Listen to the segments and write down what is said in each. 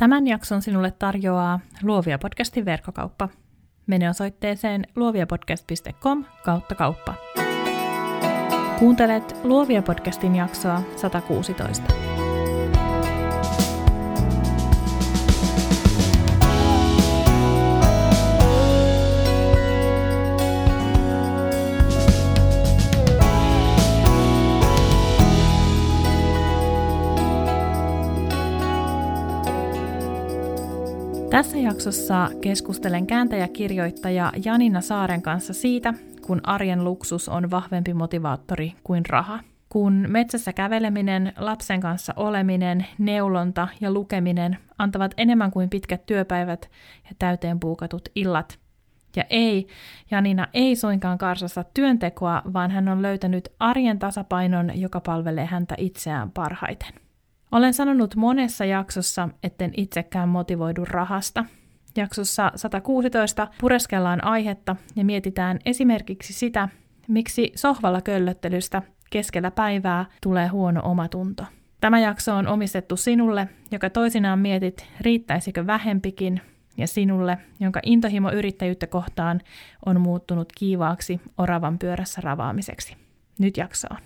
Tämän jakson sinulle tarjoaa Luovia podcastin verkkokauppa. Mene osoitteeseen luoviapodcast.com kautta kauppa. Kuuntelet Luovia podcastin jaksoa 116. Tässä jaksossa keskustelen kääntäjäkirjoittaja Janina Saaren kanssa siitä, kun arjen luksus on vahvempi motivaattori kuin raha. Kun metsässä käveleminen, lapsen kanssa oleminen, neulonta ja lukeminen antavat enemmän kuin pitkät työpäivät ja täyteen puukatut illat. Ja ei, Janina ei suinkaan karsassa työntekoa, vaan hän on löytänyt arjen tasapainon, joka palvelee häntä itseään parhaiten. Olen sanonut monessa jaksossa, etten itsekään motivoidu rahasta. Jaksossa 116 pureskellaan aihetta ja mietitään esimerkiksi sitä, miksi sohvalla köllöttelystä keskellä päivää tulee huono omatunto. Tämä jakso on omistettu sinulle, joka toisinaan mietit, riittäisikö vähempikin, ja sinulle, jonka intohimo yrittäjyyttä kohtaan on muuttunut kiivaaksi oravan pyörässä ravaamiseksi. Nyt jaksoon.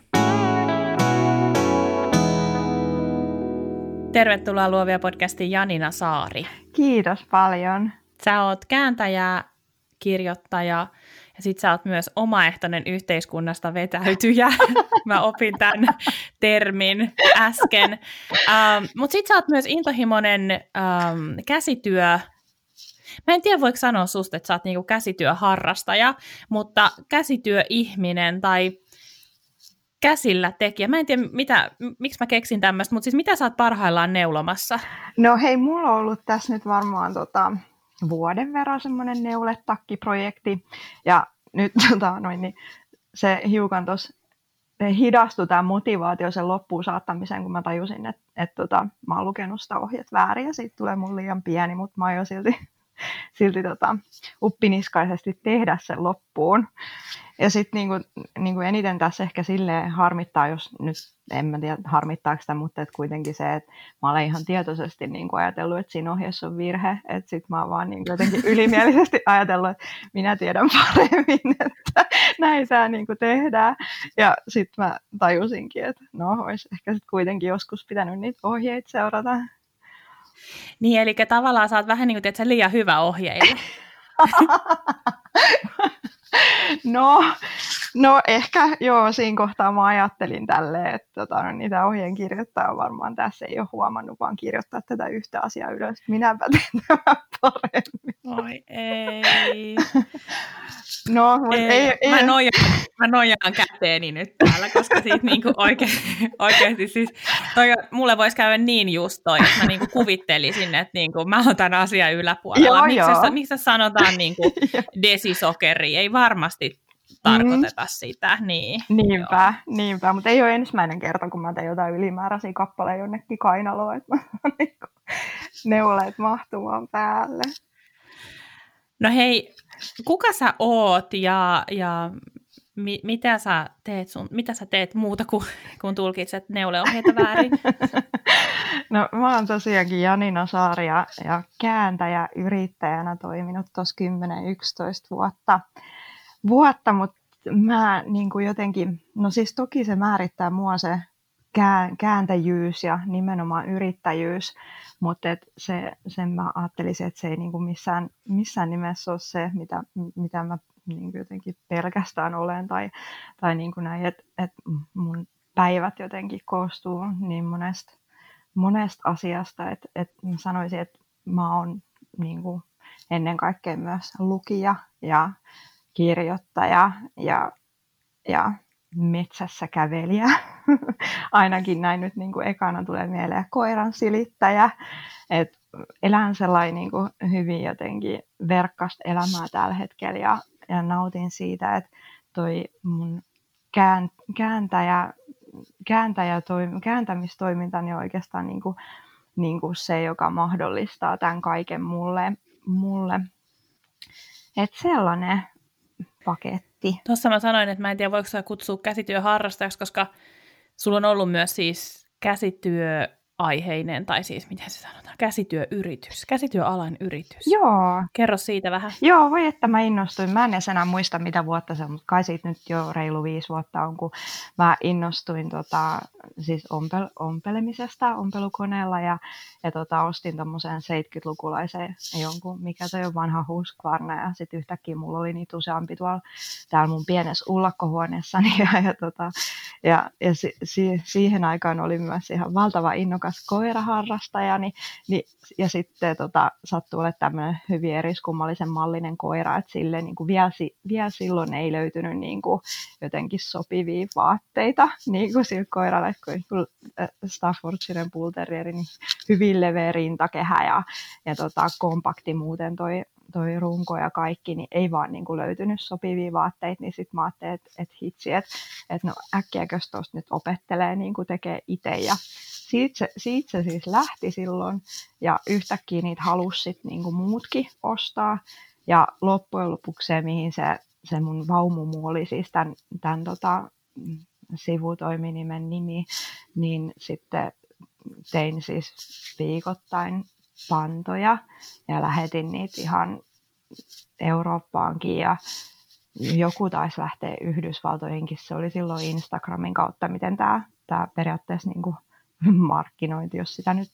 Tervetuloa Luovia podcastiin Janina Saari. Kiitos paljon. Sä oot kääntäjä, kirjoittaja ja sit sä oot myös omaehtoinen yhteiskunnasta vetäytyjä. Mä opin tämän termin äsken. Ähm, Mutta sit sä oot myös intohimoinen ähm, käsityö Mä en tiedä, voiko sanoa susta, että sä oot niinku käsityöharrastaja, mutta käsityöihminen tai käsillä tekijä. Mä en tiedä, mitä, miksi mä keksin tämmöistä, mutta siis mitä sä oot parhaillaan neulomassa? No hei, mulla on ollut tässä nyt varmaan tota, vuoden verran semmoinen neuletakkiprojekti, ja nyt tota, noin, niin se hiukan tuossa hidastui tämä motivaatio sen loppuun saattamiseen, kun mä tajusin, että, että tota, mä oon lukenut sitä ohjeet väärin, ja siitä tulee mun liian pieni, mutta mä oon silti, silti tota, uppiniskaisesti tehdä sen loppuun. Ja sitten niinku, niinku eniten tässä ehkä silleen harmittaa, jos nyt en mä tiedä harmittaako sitä, mutta et kuitenkin se, että mä olen ihan tietoisesti niinku ajatellut, että siinä ohjeessa on virhe, että sitten mä oon vaan niinku jotenkin ylimielisesti ajatellut, että minä tiedän paremmin, että näin saa niinku tehdään. Ja sitten mä tajusinkin, että no olisi ehkä sitten kuitenkin joskus pitänyt niitä ohjeita seurata. Niin, eli tavallaan sä oot vähän niin kuin, että liian hyvä ohjeilla. No, no ehkä joo, siinä kohtaa mä ajattelin tälleen, että tota, no, niitä ohjeen kirjoittaa varmaan tässä ei ole huomannut, vaan kirjoittaa tätä yhtä asiaa ylös. Minäpä teen tämän paremmin. Oi ei. No, ei, ei, ei. Mä, nojaan, mä nojaan käteeni nyt täällä, koska siitä niinku oike, oikeasti siis, toi, mulle voisi käydä niin just toi, että mä niinku kuvittelisin, että niinku mä oon tämän asian yläpuolella. Joo, miksi, joo. Se, miksi sanotaan niinku desisokeri? Ei varmasti tarkoiteta mm. sitä. Niin, niinpä, joo. niinpä, mutta ei ole ensimmäinen kerta, kun mä teen jotain ylimääräisiä kappaleja jonnekin kainaloon, että niinku neuleet mahtumaan päälle. No hei, kuka sä oot ja, ja mi, mitä, sä teet sun, mitä sä teet muuta kuin kun tulkitset neuleohjeita väärin? no mä oon tosiaankin Janina Saari ja, ja kääntäjä yrittäjänä toiminut tuossa 10-11 vuotta, vuotta mutta mä niin kuin jotenkin, no siis toki se määrittää mua se kääntäjyys ja nimenomaan yrittäjyys, mutta et se, sen mä ajattelisin, että se ei niinku missään, missään nimessä ole se, mitä, mitä mä niinku jotenkin pelkästään olen tai, tai niinku näin, että et mun päivät jotenkin koostuu niin monesta, monesta asiasta, että et mä sanoisin, että mä oon niinku ennen kaikkea myös lukija ja kirjoittaja ja, ja metsässä kävelijä. Ainakin näin nyt niin kuin ekana tulee mieleen koiran silittäjä. Et elän sellainen niin kuin hyvin jotenkin verkkasta elämää tällä hetkellä ja, ja nautin siitä, että toi mun kään, kääntäjä, kääntäjä toim, kääntämistoimintani on oikeastaan niin kuin, niin kuin se, joka mahdollistaa tämän kaiken mulle. mulle. Et sellainen paketti. Tuossa mä sanoin, että mä en tiedä voiko sä kutsua käsityöharrastajaksi, koska sulla on ollut myös siis käsityö aiheinen, tai siis miten se sanotaan, käsityöyritys, käsityöalan yritys. Joo. Kerro siitä vähän. Joo, voi että mä innostuin. Mä en enää muista mitä vuotta se on, mutta kai siitä nyt jo reilu viisi vuotta on, kun mä innostuin tota, siis ompel, ompelemisesta ompelukoneella ja, ja tota, ostin tuommoisen 70-lukulaisen jonkun, mikä toi on vanha Husqvarna ja sitten yhtäkkiä mulla oli niitä useampi tuolla täällä mun pienessä ullakkohuoneessani ja, ja, tota, ja, ja si, si, siihen aikaan oli myös ihan valtava innokas koiraharrastaja, niin, niin, ja sitten tota, sattui olemaan tämmöinen hyvin eriskummallisen mallinen koira, että sille niin kuin vielä, vielä silloin ei löytynyt niin kuin jotenkin sopivia vaatteita niin kuin sille koiralle, kun äh, Staffordshire Bull Terrieri, niin hyvin leveä rintakehä ja, ja tota, kompakti muuten toi toi runko ja kaikki, niin ei vaan niin kuin löytynyt sopivia vaatteita, niin sitten mä ajattelin, että, että hitsi, että, että no äkkiäkös tuosta nyt opettelee niin kuin tekee itse. Ja siitä se, siitä se siis lähti silloin ja yhtäkkiä niitä halusi sitten niin kuin muutkin ostaa. Ja loppujen lopuksi se, mihin se, se mun vaumumu oli siis tämän, tämän tota, sivutoiminimen nimi, niin sitten tein siis viikoittain pantoja ja lähetin niitä ihan Eurooppaankin ja joku taisi lähteä Yhdysvaltoihinkin. Se oli silloin Instagramin kautta, miten tämä, tämä periaatteessa niin kuin markkinointi, jos sitä nyt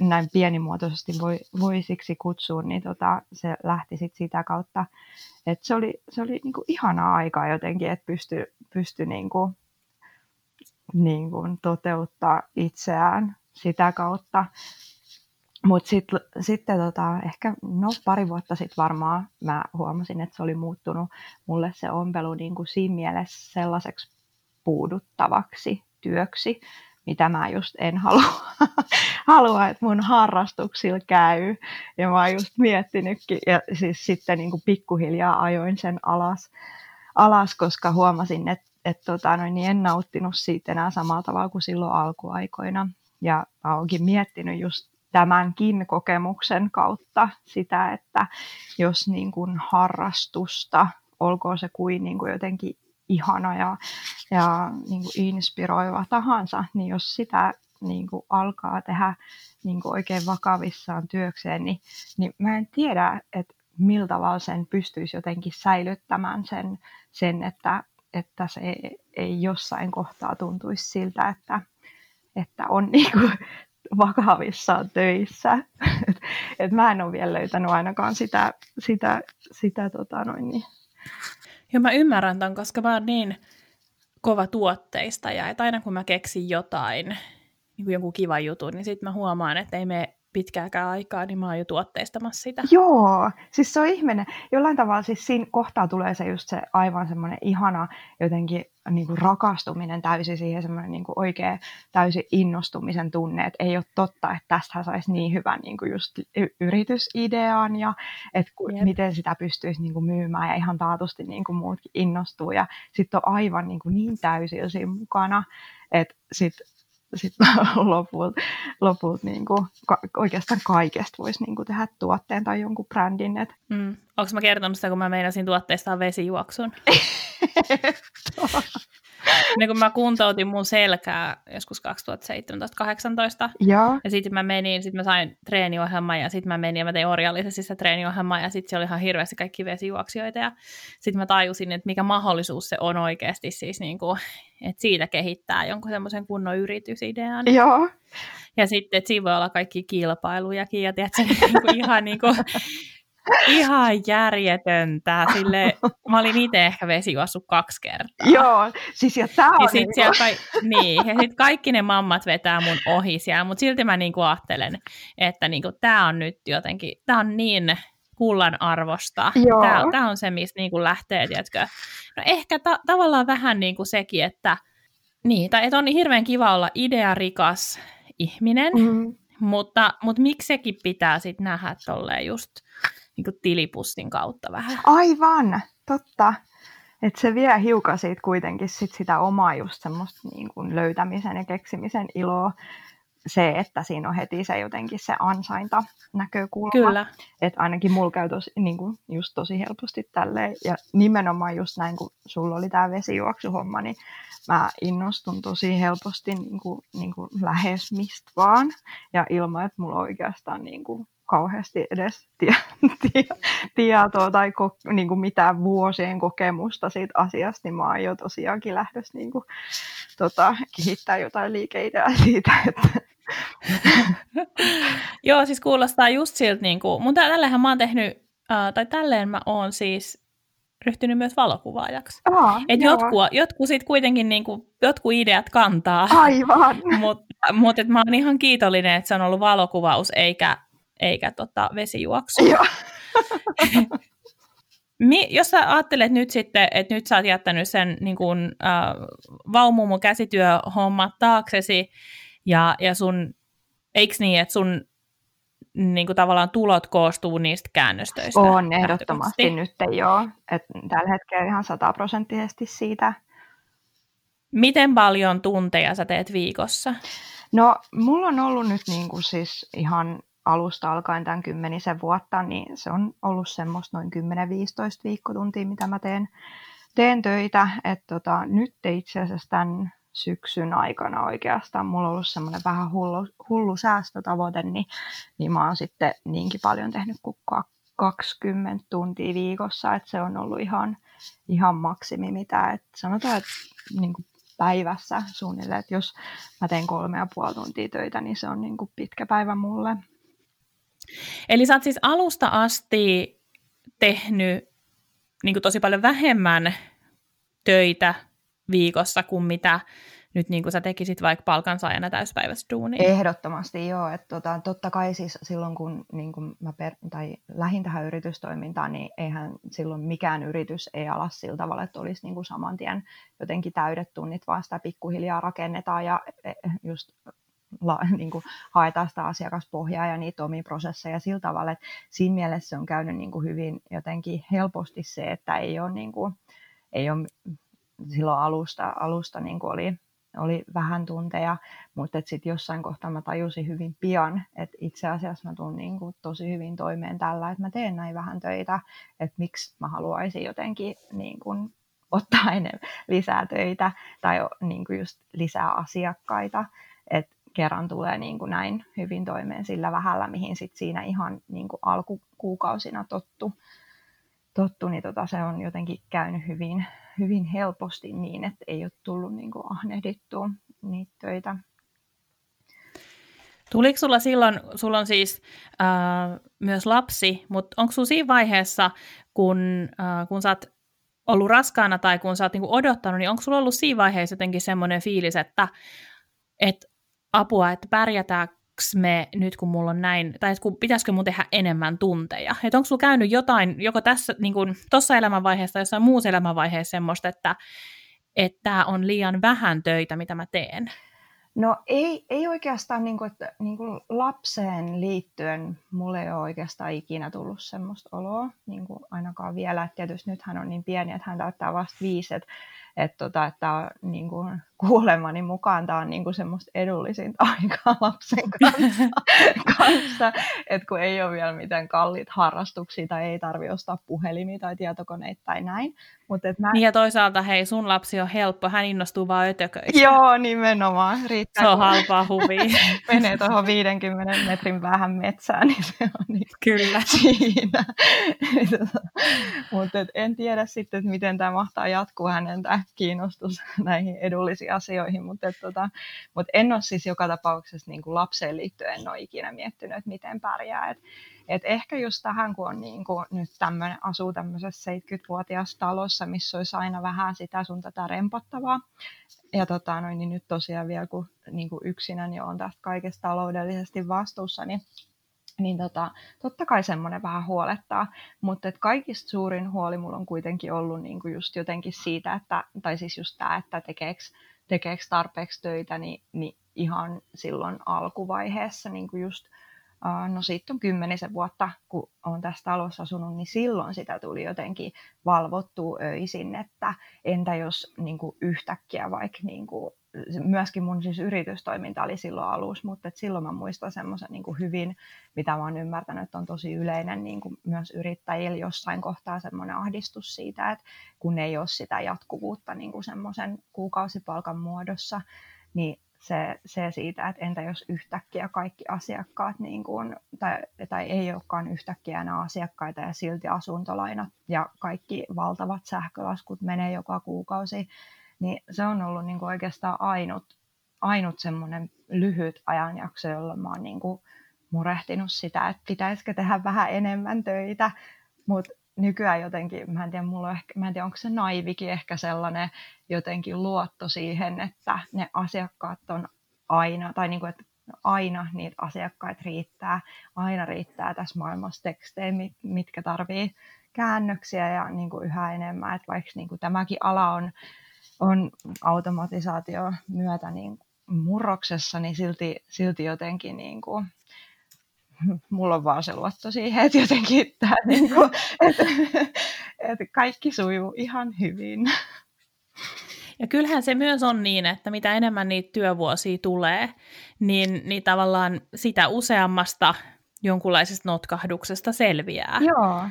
näin pienimuotoisesti voi, voi siksi kutsua, niin tota, se lähti sit sitä kautta. Et se oli, se oli niinku ihanaa aikaa jotenkin, että pystyi pysty niinku, niinku toteuttaa itseään sitä kautta. Mutta sitten sit, tota, ehkä no, pari vuotta sitten varmaan mä huomasin, että se oli muuttunut mulle se ompelu niin kuin siinä mielessä sellaiseksi puuduttavaksi työksi, mitä mä just en halua, halua että mun harrastuksilla käy. Ja mä oon just miettinytkin, ja siis sitten niin kuin pikkuhiljaa ajoin sen alas, alas koska huomasin, että et tota, noin, niin en nauttinut siitä enää samalla tavalla kuin silloin alkuaikoina. Ja mä oonkin miettinyt just tämänkin kokemuksen kautta sitä, että jos niin kuin harrastusta, olkoon se kuin, niin kuin jotenkin ihana ja, ja niin kuin inspiroiva tahansa, niin jos sitä niin kuin alkaa tehdä niin kuin oikein vakavissaan työkseen, niin, niin mä en tiedä, että millä tavalla sen pystyisi jotenkin säilyttämään sen, sen että, että se ei, ei jossain kohtaa tuntuisi siltä, että, että on niin kuin vakavissaan töissä. et, et mä en ole vielä löytänyt ainakaan sitä, sitä, sitä tota noin niin. Joo, mä ymmärrän tämän, koska mä oon niin kova tuotteista ja että aina kun mä keksin jotain, niin kuin jonkun kivan jutun, niin sitten mä huomaan, että ei me pitkääkään aikaa, niin mä oon jo tuotteistamassa sitä. Joo, siis se on ihminen. Jollain tavalla siis siinä kohtaa tulee se just se aivan semmoinen ihana jotenkin niin kuin rakastuminen täysin siihen semmoinen niin kuin oikea täysin innostumisen tunne, että ei ole totta, että tästä saisi niin hyvän niin kuin just yritysidean ja että yep. miten sitä pystyisi niin kuin myymään ja ihan taatusti niin kuin muutkin innostuu ja sitten on aivan niin, kuin niin täysin siinä mukana, että sitten sitten lopulta, lopult niin kuin, ka- oikeastaan kaikesta voisi niin kuin tehdä tuotteen tai jonkun brändin. Et. Mm. Onko mä kertonut sitä, kun mä meinasin tuotteistaa vesijuoksun? niin kun mä kuntoutin mun selkää joskus 2017-2018, ja, ja sitten mä menin, sitten mä sain treeniohjelman ja sitten mä menin ja mä tein orjallisesti sitä treeniohjelmaa ja sitten se oli ihan hirveästi kaikki vesijuoksijoita ja sitten mä tajusin, että mikä mahdollisuus se on oikeasti siis niin kuin, että siitä kehittää jonkun semmoisen kunnon yritysidean. Joo. Ja sitten, että siinä voi olla kaikki kilpailujakin ja tiedätkö, niin kuin ihan niin kuin, Ihan järjetöntä. Sille, mä olin itse ehkä vesijuossut kaksi kertaa. Joo, siis ja tää on ja sit niinku... ka- niin, ja sit kaikki ne mammat vetää mun ohi siellä, mutta silti mä niinku ajattelen, että niinku, tää on nyt jotenkin, tää on niin kullan arvosta. Tää, tää on se, mistä niinku lähtee, tiedätkö. No ehkä ta- tavallaan vähän niinku sekin, että niin, tai että on hirveän kiva olla idearikas ihminen, mm. mutta, mutta miksi sekin pitää sitten nähdä tolleen just niin kuin tilipussin kautta vähän. Aivan, totta. Että se vie hiukan siitä kuitenkin sit sitä omaa just semmoista niin kuin löytämisen ja keksimisen iloa se, että siinä on heti se jotenkin se ansainta näkökulma. Kyllä. Että ainakin mulla käy tosi, niin kuin, just tosi helposti tälleen. Ja nimenomaan just näin, kun sulla oli tämä vesijuoksuhomma, niin mä innostun tosi helposti niin kuin, niin kuin lähes mistä vaan. Ja ilman, että mulla oikeastaan niin kuin, kauheasti edes tie, tie, tietoa tai ko, niin kuin mitään vuosien kokemusta siitä asiasta, niin mä oon jo tosiaankin lähdössä niin kuin, tota, kehittää jotain liikeideaa siitä, että Joo, siis kuulostaa just siltä, niin kuin, mun tällähän mä oon tehnyt, äh, tai tälleen mä oon siis ryhtynyt myös valokuvaajaksi. Aa, Et jotkut, jotkut sit kuitenkin niin kuin, jotkut ideat kantaa. Aivan. mutta mut, et mä oon ihan kiitollinen, että se on ollut valokuvaus eikä, eikä tota, vesijuoksu. Joo. Mi, jos sä ajattelet nyt sitten, että nyt sä oot jättänyt sen niin kun, äh, vaumumun käsityöhommat taaksesi, ja, ja sun, eikö niin, että sun niin kuin tavallaan tulot koostuu niistä käännöstöistä? On ehdottomasti nyt joo. Et tällä hetkellä ihan sataprosenttisesti siitä. Miten paljon tunteja sä teet viikossa? No, mulla on ollut nyt niin kuin siis ihan alusta alkaen tämän kymmenisen vuotta, niin se on ollut semmoista noin 10-15 viikkotuntia, mitä mä teen, teen töitä. Et tota, nyt itse asiassa tämän syksyn aikana oikeastaan. Mulla on ollut semmoinen vähän hullu, hullu säästötavoite, niin, niin mä oon sitten niinkin paljon tehnyt kuin 20 tuntia viikossa, että se on ollut ihan, ihan maksimi mitä. Et sanotaan, että niin kuin päivässä suunnilleen, että jos mä teen kolme ja puoli tuntia töitä, niin se on niin kuin pitkä päivä mulle. Eli sä oot siis alusta asti tehnyt niin tosi paljon vähemmän töitä viikossa kuin mitä nyt niin kuin sä tekisit vaikka palkansaajana täyspäiväistä duunia? Ehdottomasti joo. Että tota, totta kai siis silloin kun, niin kun mä per, tai lähin tähän yritystoimintaan, niin eihän silloin mikään yritys ei ala sillä tavalla, että olisi niin kuin saman tien jotenkin täydet tunnit, vaan sitä pikkuhiljaa rakennetaan ja e, just la, niin kuin haetaan sitä asiakaspohjaa ja niitä omia prosesseja sillä tavalla, että siinä mielessä se on käynyt niin kuin hyvin jotenkin helposti se, että ei ole, niin kuin, ei ole silloin alusta, alusta niin kuin oli, oli vähän tunteja, mutta sitten jossain kohtaa mä tajusin hyvin pian, että itse asiassa mä tuun niin kuin tosi hyvin toimeen tällä, että mä teen näin vähän töitä, että miksi mä haluaisin jotenkin niin kuin ottaa enemmän lisää töitä tai niin kuin just lisää asiakkaita, että kerran tulee niin kuin näin hyvin toimeen sillä vähällä, mihin sit siinä ihan niin kuin alkukuukausina tottu, tottu niin tota, se on jotenkin käynyt hyvin, hyvin helposti niin, että ei ole tullut niin kuin ahnehdittua niitä töitä. Tuliko sulla silloin, sulla on siis äh, myös lapsi, mutta onko sulla siinä vaiheessa, kun, äh, kun sä oot ollut raskaana tai kun sä oot niinku odottanut, niin onko sulla ollut siinä vaiheessa jotenkin semmoinen fiilis, että et apua, että pärjätään me nyt, kun mulla on näin, tai kun pitäisikö mun tehdä enemmän tunteja? Että onko sulla käynyt jotain, joko tässä, niin kuin, tuossa elämänvaiheessa tai jossain muussa elämänvaiheessa semmoista, että tämä on liian vähän töitä, mitä mä teen? No ei, ei oikeastaan niin kuin, että, niin kuin lapseen liittyen mulle ei ole oikeastaan ikinä tullut semmoista oloa, niin kuin ainakaan vielä. Että tietysti nyt hän on niin pieni, että hän täyttää vasta viisi, että että tota, että niin kuin, kuulemani mukaan tämä on niin kuin semmoista edullisinta aikaa lapsen kanssa, kanssa että kun ei ole vielä mitään kalliit harrastuksia tai ei tarvitse ostaa puhelimia tai tietokoneita tai näin. Mut et mä... Niin ja toisaalta hei, sun lapsi on helppo, hän innostuu vaan ötököistä. Joo, nimenomaan. Riittää, se on halpaa huvia. menee tuohon 50 metrin vähän metsään, niin se on niin Kyllä. siinä. Mutta en tiedä sitten, että miten tämä mahtaa jatkuu hänen tämä kiinnostus näihin edullisiin asioihin, mutta, et, tota, mutta en ole siis joka tapauksessa niin kuin lapseen liittyen en ole ikinä miettinyt, että miten pärjää. Et, et ehkä just tähän, kun on niin kuin nyt tämmöinen, asuu tämmöisessä 70-vuotiaassa talossa, missä olisi aina vähän sitä sun tätä rempattavaa. Ja tota, noin, niin nyt tosiaan vielä, kun niin kuin yksinä niin on tästä kaikesta taloudellisesti vastuussa, niin niin tota, totta kai semmoinen vähän huolettaa, mutta et kaikista suurin huoli mulla on kuitenkin ollut niinku just jotenkin siitä, että, tai siis just tämä, että tekeekö, tekeekö tarpeeksi töitä, niin, niin ihan silloin alkuvaiheessa niin just no siitä on kymmenisen vuotta, kun olen tässä talossa asunut, niin silloin sitä tuli jotenkin valvottua öisin, että entä jos niin kuin yhtäkkiä vaikka niin kuin myöskin mun siis yritystoiminta oli silloin alussa, mutta et silloin mä muistan semmoisen niin hyvin, mitä mä oon ymmärtänyt, että on tosi yleinen niin kuin myös yrittäjillä jossain kohtaa semmoinen ahdistus siitä, että kun ei ole sitä jatkuvuutta niin kuin semmoisen kuukausipalkan muodossa, niin se, se siitä, että entä jos yhtäkkiä kaikki asiakkaat, niin kuin, tai, tai ei olekaan yhtäkkiä enää asiakkaita ja silti asuntolainat ja kaikki valtavat sähkölaskut menee joka kuukausi, niin se on ollut niin kuin oikeastaan ainut, ainut semmoinen lyhyt ajanjakso, jolla mä oon niin kuin murehtinut sitä, että pitäisikö tehdä vähän enemmän töitä, mutta nykyään jotenkin, mä en tiedä, mulla on ehkä, mä en tiedä, onko se naivikin ehkä sellainen jotenkin luotto siihen, että ne asiakkaat on aina, tai niin kuin, että aina niitä asiakkaita riittää, aina riittää tässä maailmassa tekstejä, mitkä tarvii käännöksiä ja niin kuin yhä enemmän, että vaikka niin kuin tämäkin ala on, on automatisaatio myötä niin murroksessa, niin silti, silti jotenkin niin kuin mulla on vaan se luotto siihen, että jotenkin tämä, niin kuin, että, että kaikki sujuu ihan hyvin. Ja kyllähän se myös on niin, että mitä enemmän niitä työvuosia tulee, niin, niin tavallaan sitä useammasta jonkunlaisesta notkahduksesta selviää. Joo.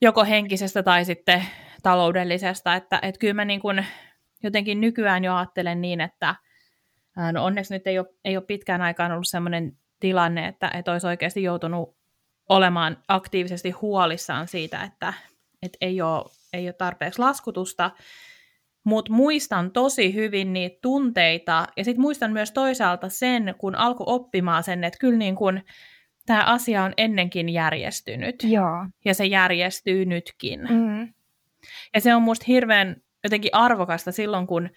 Joko henkisestä tai sitten taloudellisesta. Että, että kyllä mä niin kuin jotenkin nykyään jo ajattelen niin, että no onneksi nyt ei ole, ei ole pitkään aikaan ollut sellainen tilanne, että, että olisi oikeasti joutunut olemaan aktiivisesti huolissaan siitä, että, että ei, ole, ei ole tarpeeksi laskutusta, mutta muistan tosi hyvin niitä tunteita, ja sitten muistan myös toisaalta sen, kun alkoi oppimaan sen, että kyllä niin kun tämä asia on ennenkin järjestynyt, Joo. ja se järjestyy nytkin. Mm. Ja se on musta hirveän jotenkin arvokasta silloin, kun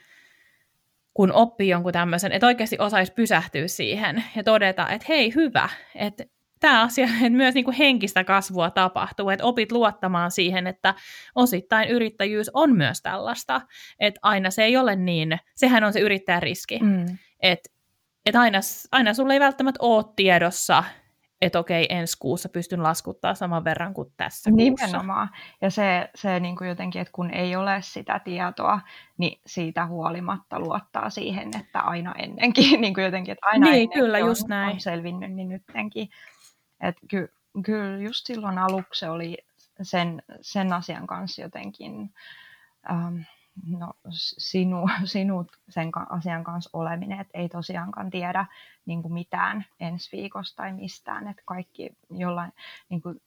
kun oppii jonkun tämmöisen, että oikeasti osaisi pysähtyä siihen ja todeta, että hei, hyvä, että tämä asia, että myös niin kuin henkistä kasvua tapahtuu, että opit luottamaan siihen, että osittain yrittäjyys on myös tällaista, että aina se ei ole niin, sehän on se yrittäjän riski, mm. että, että aina, aina sulla ei välttämättä ole tiedossa että okei, ensi kuussa pystyn laskuttaa saman verran kuin tässä Nimenomaan. Kuussa. Ja se, se niin kuin jotenkin, että kun ei ole sitä tietoa, niin siitä huolimatta luottaa siihen, että aina ennenkin, niin kuin jotenkin, että aina niin, kyllä, on, just näin. on selvinnyt, niin nyttenkin. Että ky, kyllä just silloin aluksi oli sen, sen asian kanssa jotenkin... Ähm, no, sinu, sinut sen asian kanssa oleminen, että ei tosiaankaan tiedä niin kuin mitään ensi viikosta tai mistään, että kaikki jollain niin kuin,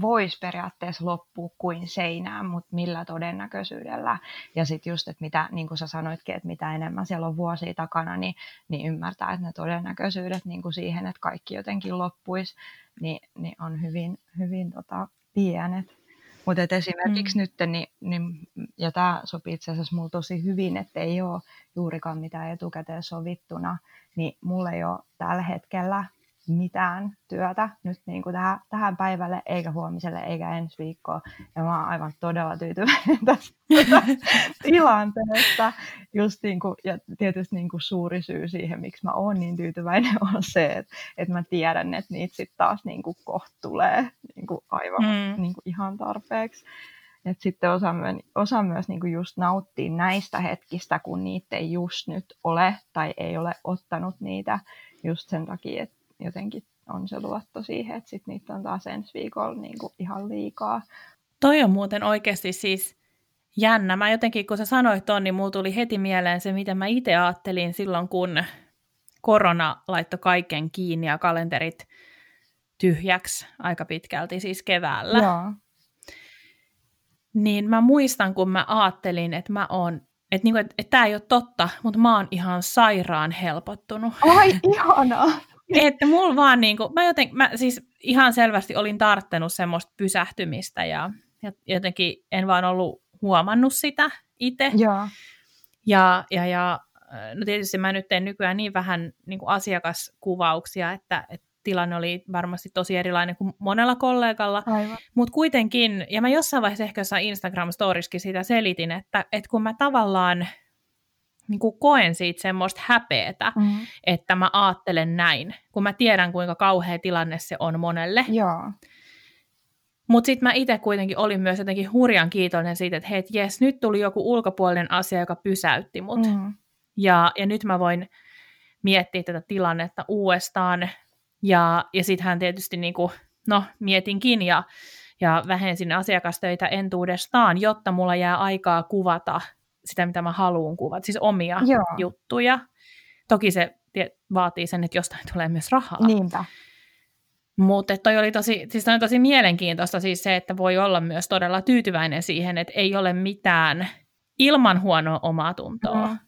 voisi periaatteessa loppua kuin seinään, mutta millä todennäköisyydellä. Ja sitten just, että mitä, niin kuin sä sanoitkin, että mitä enemmän siellä on vuosia takana, niin, niin ymmärtää, että ne todennäköisyydet niin kuin siihen, että kaikki jotenkin loppuisi, niin, niin on hyvin, hyvin tota, pienet. Mutta esimerkiksi mm. nyt, niin, niin, ja tämä sopii itse asiassa mulle tosi hyvin, että ei ole juurikaan mitään etukäteen sovittuna, niin mulla ei ole tällä hetkellä mitään työtä nyt niin kuin tähän, tähän päivälle, eikä huomiselle, eikä ensi viikkoon. Ja mä oon aivan todella tyytyväinen tästä tilanteesta. Just niin kuin, ja tietysti niin kuin suuri syy siihen, miksi mä oon niin tyytyväinen, on se, että, että mä tiedän, että niitä sitten taas niin kuin kohta tulee niin kuin aivan mm. niin kuin ihan tarpeeksi. Et sitten osa, osa myös niin kuin just nauttii näistä hetkistä, kun niitä ei just nyt ole tai ei ole ottanut niitä just sen takia, että jotenkin on se luotto siihen, että sit niitä on taas ensi viikolla niin kuin ihan liikaa. Toi on muuten oikeasti siis jännä. Mä jotenkin, kun sä sanoit ton, niin mulla tuli heti mieleen se, mitä mä itse ajattelin silloin, kun korona laittoi kaiken kiinni ja kalenterit tyhjäksi aika pitkälti, siis keväällä. Joo. Niin mä muistan, kun mä ajattelin, että mä oon että niinku, et, et tämä ei ole totta, mutta mä oon ihan sairaan helpottunut. Ai, ihanaa! että mulla vaan niinku, mä, joten, mä siis ihan selvästi olin tarttenut semmoista pysähtymistä ja, ja jotenkin en vaan ollut huomannut sitä itse. Ja. Ja, ja, ja no tietysti mä nyt teen nykyään niin vähän niin kuin asiakaskuvauksia, että, että tilanne oli varmasti tosi erilainen kuin monella kollegalla, mutta kuitenkin, ja mä jossain vaiheessa ehkä jossain Instagram-storiskin sitä selitin, että, että kun mä tavallaan niin kuin koen siitä semmoista häpeetä, mm-hmm. että mä ajattelen näin, kun mä tiedän, kuinka kauhea tilanne se on monelle. Joo. Mutta sitten mä itse kuitenkin olin myös jotenkin hurjan kiitollinen siitä, että hei, jes, nyt tuli joku ulkopuolinen asia, joka pysäytti mut. Mm-hmm. Ja, ja nyt mä voin miettiä tätä tilannetta uudestaan. Ja, ja sittenhän tietysti niin kuin, no, mietinkin ja, ja vähensin asiakastöitä entuudestaan, jotta mulla jää aikaa kuvata sitä, mitä mä haluan kuvata, siis omia Joo. juttuja. Toki se vaatii sen, että jostain tulee myös rahaa. Niinpä. Mutta toi oli tosi, siis toi tosi mielenkiintoista siis se, että voi olla myös todella tyytyväinen siihen, että ei ole mitään ilman huonoa omaa tuntoa. Mm.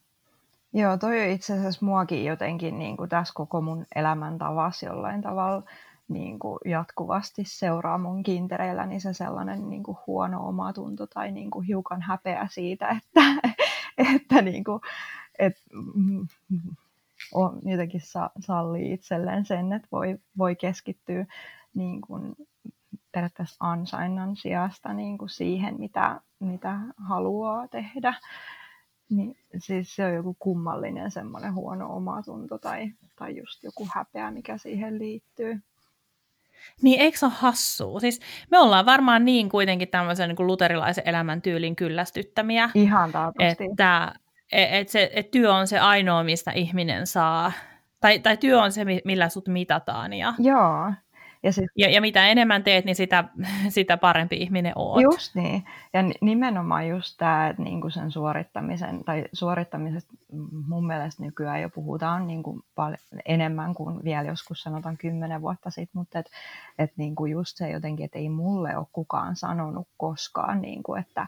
Joo, toi on itse asiassa muakin jotenkin niin kuin tässä koko mun elämäntavassa jollain tavalla niin kuin jatkuvasti seuraa mun kintereillä, niin se sellainen niin kuin huono omatunto tai niin kuin hiukan häpeä siitä, että, että, niin kuin, että mm, on, jotenkin sa, sallii itselleen sen, että voi, voi keskittyä niin kuin periaatteessa ansainnan sijasta niin kuin siihen, mitä, mitä haluaa tehdä. Niin, siis se on joku kummallinen semmoinen huono omatunto tai, tai just joku häpeä, mikä siihen liittyy. Niin eikö se ole hassua? Siis me ollaan varmaan niin kuitenkin tämmöisen niin kuin luterilaisen elämäntyylin kyllästyttämiä. Ihan taatusti. Että E, että se, et työ on se ainoa, mistä ihminen saa, tai, tai työ on se, millä sut mitataan. Ja, Joo. Ja, sit, ja, ja mitä enemmän teet, niin sitä, sitä parempi ihminen oot. Just niin. Ja nimenomaan just tämä, että niinku sen suorittamisen, tai suorittamisesta mun mielestä nykyään jo puhutaan niinku paljon enemmän kuin vielä joskus sanotaan kymmenen vuotta sitten, mutta että et niinku just se jotenkin, että ei mulle ole kukaan sanonut koskaan, niinku, että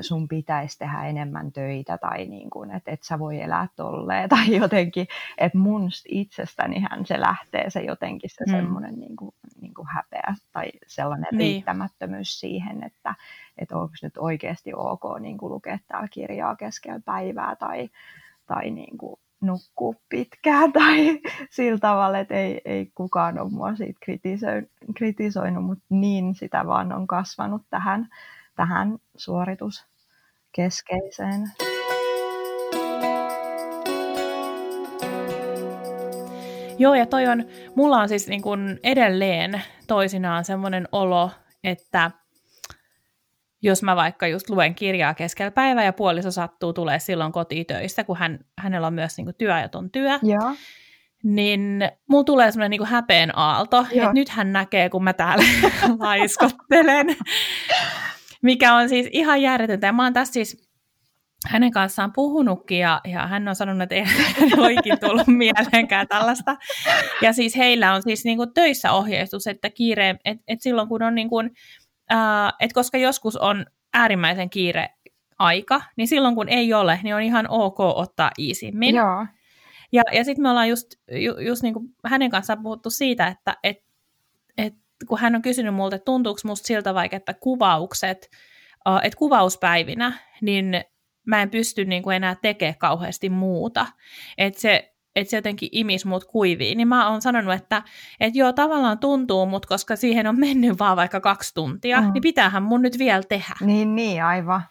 sun pitäisi tehdä enemmän töitä tai niin kuin, että et sä voi elää tolleen tai jotenkin, että mun itsestänihän se lähtee se jotenkin se mm. semmoinen niin kuin, niin kuin häpeä tai sellainen niin. riittämättömyys siihen, että, että onko nyt oikeasti ok niin kuin lukea täällä kirjaa keskellä päivää tai, tai niin kuin nukkua pitkään tai sillä tavalla, että ei, ei kukaan ole mua siitä kritisoinut, mutta niin sitä vaan on kasvanut tähän tähän suorituskeskeiseen. Joo, ja toi on, mulla on siis niin kuin edelleen toisinaan semmoinen olo, että jos mä vaikka just luen kirjaa keskellä päivää ja puoliso sattuu tulee silloin kotitöistä, kun hän, hänellä on myös niin kuin työajaton työ, Joo. niin mulla tulee semmoinen niin häpeen aalto, Joo. että nyt hän näkee, kun mä täällä laiskottelen mikä on siis ihan järjetöntä. Ja mä oon tässä siis hänen kanssaan puhunutkin ja, ja hän on sanonut, että ei hän oikein tullut mieleenkään tällaista. Ja siis heillä on siis niin kuin töissä ohjeistus, että kiire, että, että silloin kun on niin kuin, äh, että koska joskus on äärimmäisen kiire aika, niin silloin kun ei ole, niin on ihan ok ottaa iisimmin. Joo. Ja, ja sitten me ollaan just, ju, just niin kuin hänen kanssaan puhuttu siitä, että et, et kun hän on kysynyt multa, että tuntuuko musta siltä vaikka, että kuvaukset, että kuvauspäivinä, niin mä en pysty niin kuin enää tekemään kauheasti muuta. Että se, että se jotenkin imis mut kuiviin, niin mä oon sanonut, että, että joo, tavallaan tuntuu, mutta koska siihen on mennyt vaan vaikka kaksi tuntia, mm. niin pitäähän mun nyt vielä tehdä. Niin, niin, aivan.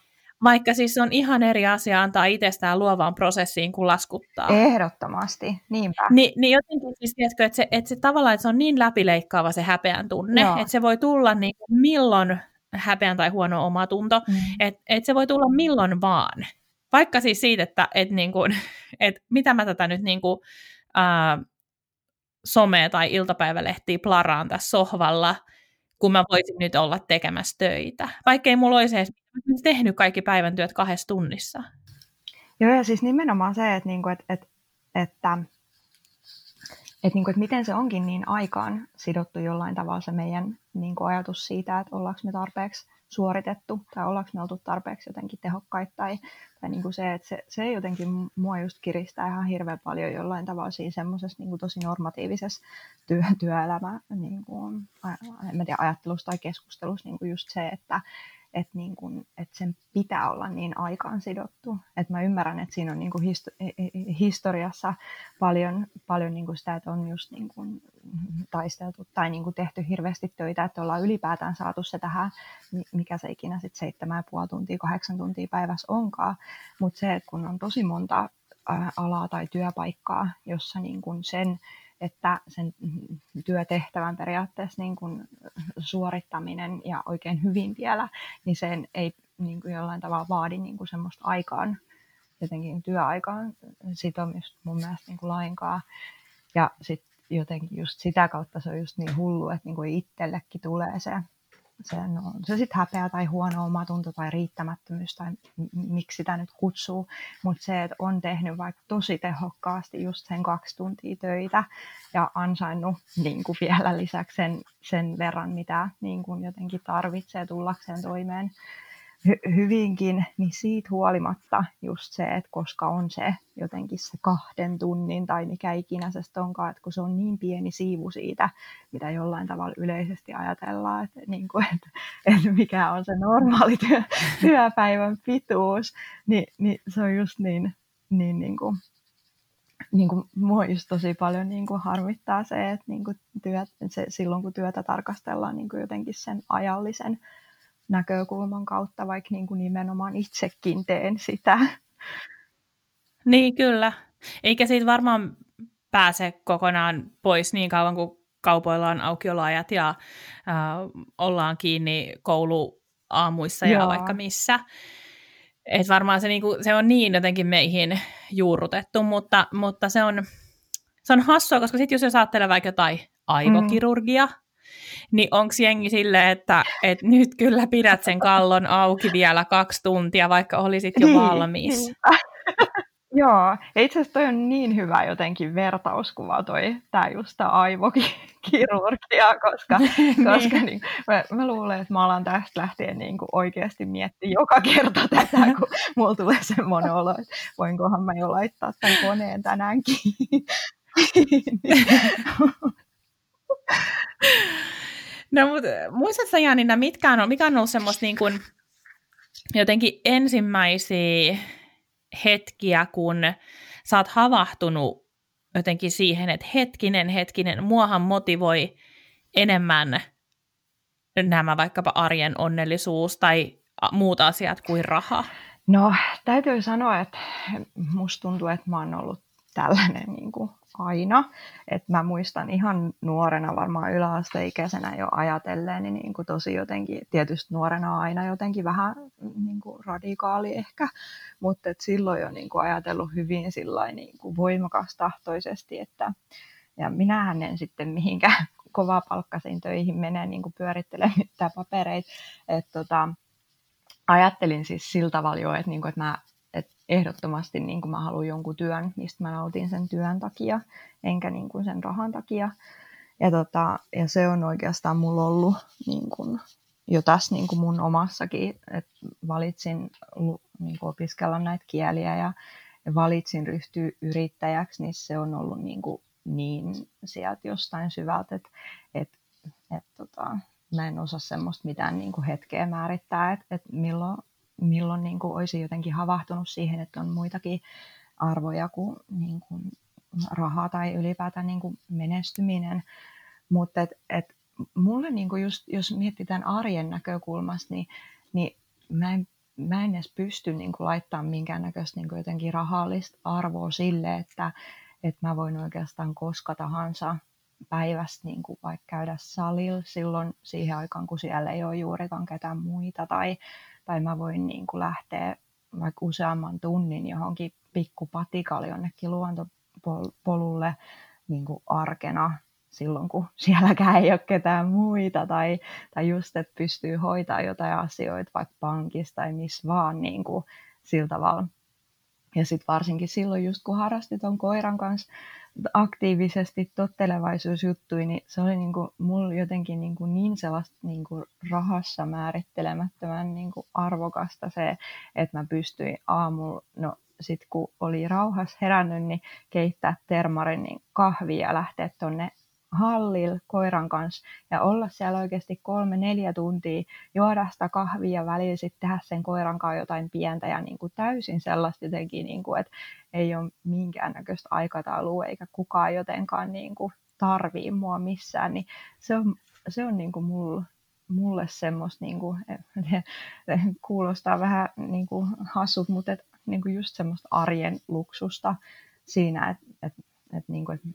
Vaikka siis on ihan eri asia antaa itsestään luovaan prosessiin kuin laskuttaa. Ehdottomasti, niinpä. Ni, niin jotenkin siis tiedätkö, että se, että se tavallaan että se on niin läpileikkaava se häpeän tunne, Joo. että se voi tulla niin kuin milloin häpeän tai huono omatunto, mm. että että se voi tulla milloin vaan. Vaikka siis siitä, että että niin kuin, että mitä mä tätä nyt niin kuin, äh, some- tai iltapäivälehtiä plaraan tässä sohvalla, kun mä voisin nyt olla tekemässä töitä. Vaikka ei mulla olisi edes tehnyt kaikki päivän työt kahdessa tunnissa. Joo, ja siis nimenomaan se, että, niinku, että, että, että, että, niinku, että miten se onkin niin aikaan sidottu jollain tavalla se meidän niinku, ajatus siitä, että ollaanko me tarpeeksi suoritettu tai ollaanko me oltu tarpeeksi jotenkin tehokkaita tai, tai niin kuin se, että se, se jotenkin mua just kiristää ihan hirveän paljon jollain tavalla siinä semmoisessa niin tosi normatiivisessa työ, työelämä niin kuin, en tiedä, ajattelussa tai keskustelussa niin kuin just se, että, että, niin kuin, että sen pitää olla niin aikaan sidottu. Että mä ymmärrän, että siinä on niin kuin histo- historiassa paljon, paljon niin kuin sitä, että on just niin kuin taisteltu tai niin kuin tehty hirveästi töitä, että ollaan ylipäätään saatu se tähän, mikä se ikinä sitten seitsemän ja puoli tuntia, kahdeksan tuntia päivässä onkaan. Mutta se, että kun on tosi monta alaa tai työpaikkaa, jossa niin kuin sen että sen työtehtävän periaatteessa niin kuin suorittaminen ja oikein hyvin vielä, niin sen ei niin kuin jollain tavalla vaadi niin kuin semmoista aikaan jotenkin työaikaan sitomista mun mielestä niin kuin lainkaan. Ja sitten jotenkin just sitä kautta se on just niin hullu, että niin kuin itsellekin tulee se se, no, se sitten häpeä tai huono omatunto tai riittämättömyys tai miksi sitä nyt kutsuu, mutta se, että on tehnyt vaikka tosi tehokkaasti just sen kaksi tuntia töitä ja ansainnut niin kuin vielä lisäksi sen, sen verran, mitä niin kuin jotenkin tarvitsee tullakseen toimeen hy- hyvinkin, niin siitä huolimatta just se, että koska on se jotenkin se kahden tunnin tai mikä ikinä se onkaan, että kun se on niin pieni siivu siitä, mitä jollain tavalla yleisesti ajatellaan, että, niin kuin, että, että mikä on se normaali työ, työpäivän pituus, niin, niin se on just niin, niin, niin kuin, niin kuin, mua just tosi paljon niin kuin harmittaa se, että niin kuin työt, se, silloin kun työtä tarkastellaan niin kuin jotenkin sen ajallisen näkökulman kautta, vaikka niin kuin nimenomaan itsekin teen sitä. Niin, kyllä. Eikä siitä varmaan pääse kokonaan pois niin kauan kuin kaupoilla on aukioloajat ja äh, ollaan kiinni kouluaamuissa Joo. ja vaikka missä. Et varmaan se, niinku, se on niin jotenkin meihin juurrutettu, mutta, mutta se, on, se on hassua, koska sitten jos, jos ajattelee vaikka jotain aivokirurgia, mm niin onko jengi silleen, että, että nyt kyllä pidät sen kallon auki vielä kaksi tuntia, vaikka olisit jo niin, valmis? Niin. Joo, ja itse asiassa toi on niin hyvä jotenkin vertauskuva toi, tämä just tämä aivokirurgia, koska, niin. koska niin, mä, mä, luulen, että mä alan tästä lähtien niin kuin oikeasti miettiä joka kerta tätä, kun mulla tulee semmoinen olo, että voinkohan mä jo laittaa tämän koneen tänäänkin. No mutta muistatko Janina, mitkä on, mikä on ollut semmoista niin kuin, jotenkin ensimmäisiä hetkiä, kun sä oot havahtunut jotenkin siihen, että hetkinen, hetkinen, muahan motivoi enemmän nämä vaikkapa arjen onnellisuus tai muut asiat kuin raha? No, täytyy sanoa, että musta tuntuu, että mä oon ollut tällainen niin kuin aina. Et mä muistan ihan nuorena, varmaan yläasteikäisenä jo ajatelleen, niin, kuin tosi jotenkin, tietysti nuorena aina jotenkin vähän niin kuin radikaali ehkä, mutta et silloin jo niin kuin ajatellut hyvin niin kuin voimakastahtoisesti, että ja minähän en sitten mihinkään kovapalkkaisiin töihin mene niin kuin pyörittelemään papereita. tota, ajattelin siis sillä tavalla jo, että, niin kuin, että mä ehdottomasti niin kuin mä haluan jonkun työn, mistä mä nautin sen työn takia, enkä niin kuin sen rahan takia. Ja, tota, ja se on oikeastaan mulla ollut niin kuin, jo tässä niin kuin mun omassakin, että valitsin niin kuin opiskella näitä kieliä ja, valitsin ryhtyä yrittäjäksi, niin se on ollut niin, kuin niin sieltä jostain syvältä, että et, et, tota, mä en osaa semmoista mitään niin kuin hetkeä määrittää, että et milloin milloin niin kuin olisin jotenkin havahtunut siihen, että on muitakin arvoja kuin, niin kuin raha tai ylipäätään niin kuin menestyminen. Mutta et, et mulle niin kuin just, jos mietitään arjen näkökulmasta, niin, niin mä en mä en edes pysty niin kuin, laittamaan minkäännäköistä niin kuin, jotenkin rahallista arvoa sille, että, että mä voin oikeastaan koska tahansa päivästä niin kuin vaikka käydä salilla silloin siihen aikaan, kun siellä ei ole juurikaan ketään muita, tai, tai mä voin niin kuin lähteä vaikka useamman tunnin johonkin pikkupatikalle jonnekin luontopolulle niin kuin arkena silloin, kun sielläkään ei ole ketään muita, tai, tai just, että pystyy hoitaa jotain asioita vaikka pankissa tai missä vaan niin kuin, sillä tavalla. Ja sitten varsinkin silloin, just kun harrastit on koiran kanssa aktiivisesti tottelevaisuusjuttui, niin se oli niin kuin, mulla jotenkin niin, kuin niin sellaista niin kuin rahassa määrittelemättömän niin kuin arvokasta se, että mä pystyin aamulla, no sit kun oli rauhassa herännyt, niin keittää termarin niin kahvia ja lähteä tonne hallil koiran kanssa ja olla siellä oikeasti kolme, neljä tuntia, juoda sitä kahvia ja välillä sitten tehdä sen koiran kanssa jotain pientä ja niin kuin täysin sellaista jotenkin, niin kuin, että ei ole minkäännäköistä aikataulua eikä kukaan jotenkaan niin kuin tarvii mua missään, niin se on, se on niin kuin mulle, mulle semmoista, niin kuin, kuulostaa vähän niin kuin hassut, mutta et, niin kuin just semmoista arjen luksusta siinä, että et, et, niin kuin, että